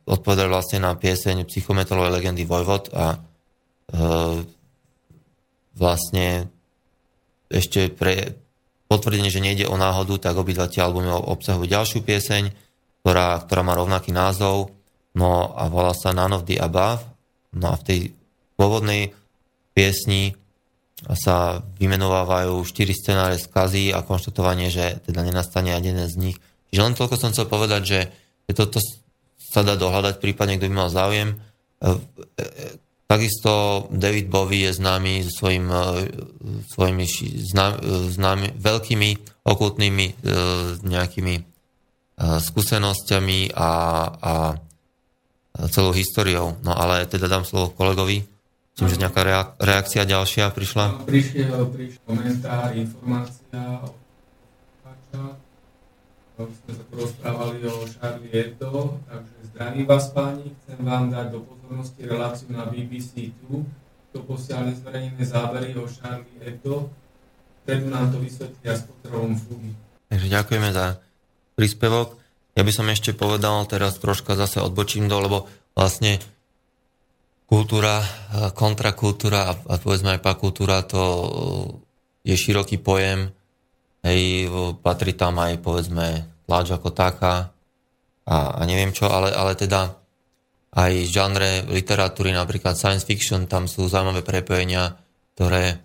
odpovedali vlastne na pieseň psychometalovej legendy Vojvod a e, vlastne ešte pre potvrdenie, že nejde o náhodu, tak obidva tie albumy obsahujú ďalšiu pieseň, ktorá, ktorá má rovnaký názov, no a volá sa None of the Above. No a v tej pôvodnej piesni sa vymenovávajú štyri scenáre skazy a konštatovanie, že teda nenastane ani jeden z nich. Čiže len toľko som chcel povedať, že toto sa dá dohľadať, prípadne kto by mal záujem. E, e, takisto David Bowie je známy svojim, e, svojimi známy, veľkými okultnými nejakými skúsenosťami a, a celou históriou. No ale teda dám slovo kolegovi. Myslím, že nejaká reakcia ďalšia prišla. Prišiel, prišiel komentár, informácia o sme sa porozprávali o Charlie Hebdo, takže zdravím vás páni, chcem vám dať do pozornosti reláciu na BBC 2, to posiaľ nezverejnené zábery o Charlie Hebdo, preto nám to vysvetlia s potrebom fugy. Takže ďakujeme za príspevok. Ja by som ešte povedal, teraz troška zase odbočím do, lebo vlastne kultúra, kontrakultúra a, a povedzme aj pakultúra, to je široký pojem. Hej, patrí tam aj povedzme tlač ako taká a, a neviem čo, ale, ale teda aj žanre literatúry, napríklad science fiction, tam sú zaujímavé prepojenia, ktoré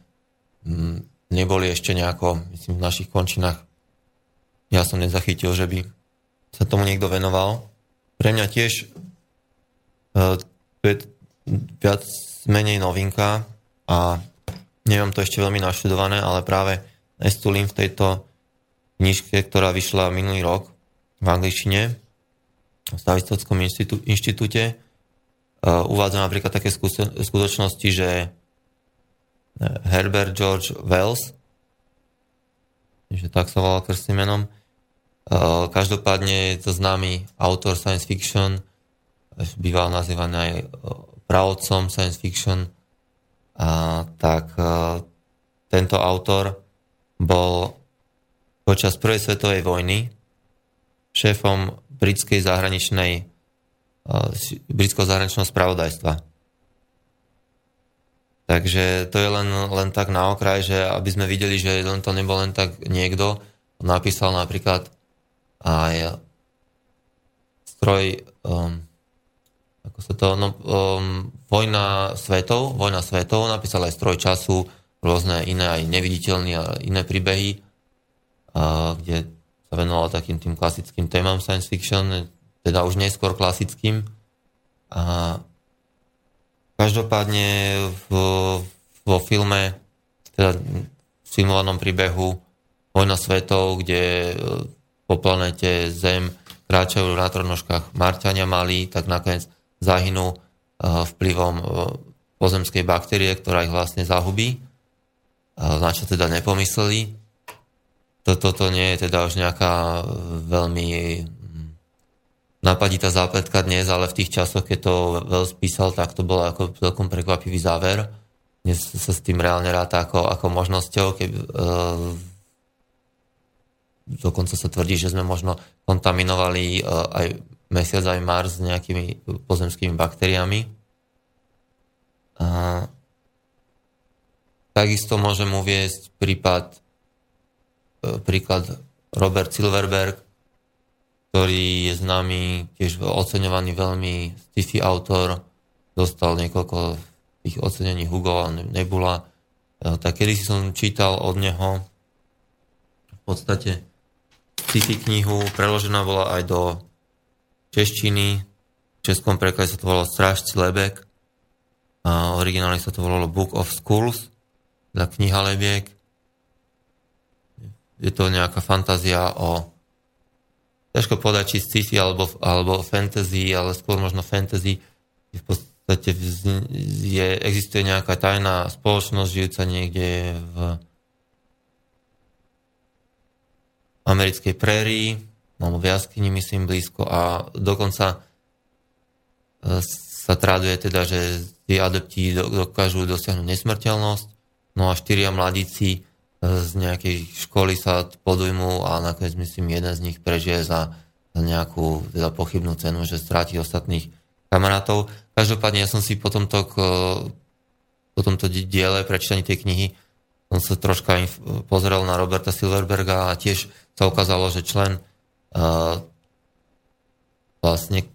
mm, neboli ešte nejako, myslím, v našich končinách. Ja som nezachytil, že by sa tomu niekto venoval. Pre mňa tiež uh, viac menej novinka a neviem to ešte veľmi naštudované, ale práve Estulin v tejto knižke, ktorá vyšla minulý rok v angličtine Stavistockom inštitú, inštitúte, uh, uvádza napríklad také skutočnosti, že uh, Herbert George Wells, že tak sa volal krstným menom, uh, každopádne je to známy autor science fiction, býval nazývaný aj pravodcom science fiction, tak tento autor bol počas prvej svetovej vojny šéfom britskej zahraničnej britského zahraničného spravodajstva. Takže to je len, len tak na okraj, že aby sme videli, že len to nebol len tak niekto, napísal napríklad aj stroj um, ako sa to, no, um, Vojna svetov, Vojna svetov, napísal aj stroj času, rôzne iné aj neviditeľné a iné príbehy, a, kde sa venoval takým tým klasickým témam science fiction, teda už neskôr klasickým. A každopádne v, vo filme, teda v filmovanom príbehu Vojna svetov, kde e, po planete Zem kráčajú na tronožkách Marťania malí, tak nakoniec zahynú eh, vplyvom eh, pozemskej baktérie, ktorá ich vlastne zahubí, na čo teda nepomysleli. To, toto nie je teda už nejaká veľmi mm, napaditá zápletka dnes, ale v tých časoch, keď to veľ spísal, tak to bolo ako celkom prekvapivý záver. Dnes sa s tým reálne ráta ako, ako možnosťou, keď, e, dokonca sa tvrdí, že sme možno kontaminovali e, aj mesiac, aj Mars s nejakými pozemskými baktériami. A takisto môžem uviesť prípad E, príklad Robert Silverberg, ktorý je známy, tiež oceňovaný veľmi sci-fi autor, dostal niekoľko tých ocenení Hugo a Nebula. E, tak kedy som čítal od neho v podstate sci-fi knihu, preložená bola aj do češtiny, v českom preklade sa to volalo Strážci Lebek, a originálne sa to volalo Book of Schools, za kniha Lebiek je to nejaká fantázia o ťažko povedať, či sci-fi alebo, alebo fantasy, ale skôr možno fantasy. V podstate je, existuje nejaká tajná spoločnosť žijúca niekde v americkej prérii, alebo v jaskyni, myslím, blízko a dokonca e, sa traduje teda, že tí adepti dokážu dosiahnuť nesmrteľnosť, no a štyria mladíci z nejakej školy sa podujmú a nakoniec myslím jeden z nich prežije za, nejakú teda pochybnú cenu, že stráti ostatných kamarátov. Každopádne ja som si po tomto, po tomto diele prečítaní tej knihy som sa troška pozrel na Roberta Silverberga a tiež sa ukázalo, že člen uh, vlastne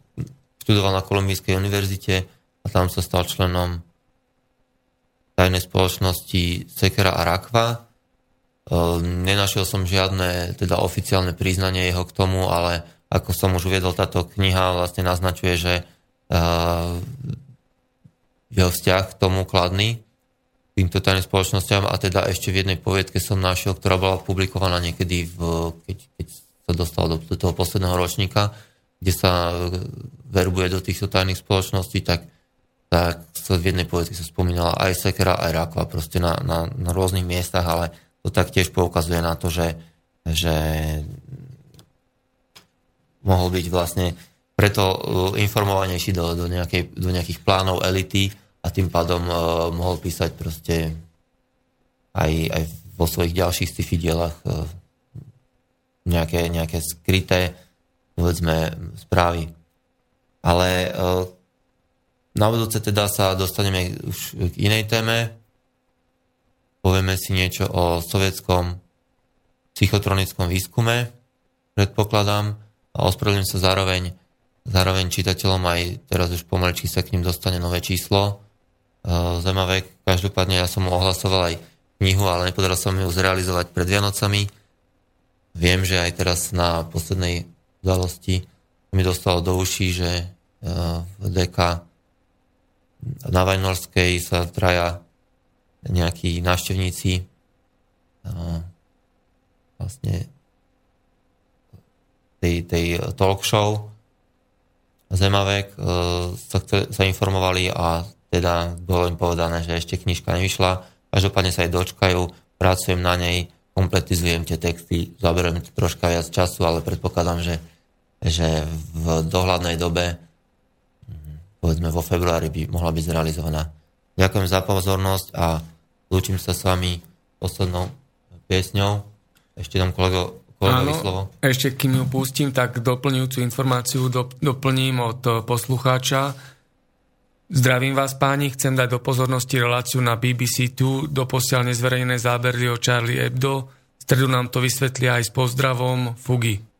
študoval na Kolumbijskej univerzite a tam sa stal členom tajnej spoločnosti Sekera a Rakva, nenašiel som žiadne teda oficiálne priznanie jeho k tomu, ale ako som už uviedol, táto kniha vlastne naznačuje, že ehm, jeho vzťah k tomu kladný, týmto tajným spoločnosťam a teda ešte v jednej poviedke som našiel, ktorá bola publikovaná niekedy, v, keď, keď sa dostal do, toho posledného ročníka, kde sa verbuje do týchto tajných spoločností, tak, tak v jednej poviedke sa spomínala aj Sekera, aj Rakva, proste na, na, na rôznych miestach, ale to taktiež poukazuje na to, že, že mohol byť vlastne preto uh, informovanejší do, do, nejakej, do nejakých plánov elity a tým pádom uh, mohol písať proste aj, aj vo svojich ďalších sci-fi dielach uh, nejaké, nejaké skryté povedzme správy. Ale uh, na budúce teda sa dostaneme už k inej téme, Povieme si niečo o sovietskom psychotronickom výskume, predpokladám, a ospravedlňujem sa zároveň, zároveň čitateľom aj teraz už pomalečky sa k ním dostane nové číslo e, Zemavek. Každopádne ja som mu ohlasoval aj knihu, ale nepodarilo sa mi ju zrealizovať pred Vianocami. Viem, že aj teraz na poslednej udalosti mi dostalo do uší, že e, v DK na Vajnorskej sa traja nejakí návštevníci vlastne tej, tej talk show Zemavek e, sa, sa informovali a teda bolo im povedané, že ešte knižka nevyšla. Každopádne sa aj dočkajú, pracujem na nej, kompletizujem tie texty, zaberiem troška viac času, ale predpokladám, že, že v dohľadnej dobe, povedzme vo februári by mohla byť zrealizovaná. Ďakujem za pozornosť a lúčim sa s vami poslednou piesňou. Ešte dám kolego, kolegovi slovo. Ešte kým ju pustím, tak doplňujúcu informáciu do, doplním od poslucháča. Zdravím vás páni, chcem dať do pozornosti reláciu na BBC 2, doposiaľ nezverejnené zábery o Charlie Hebdo. stredu nám to vysvetlia aj s pozdravom Fugi.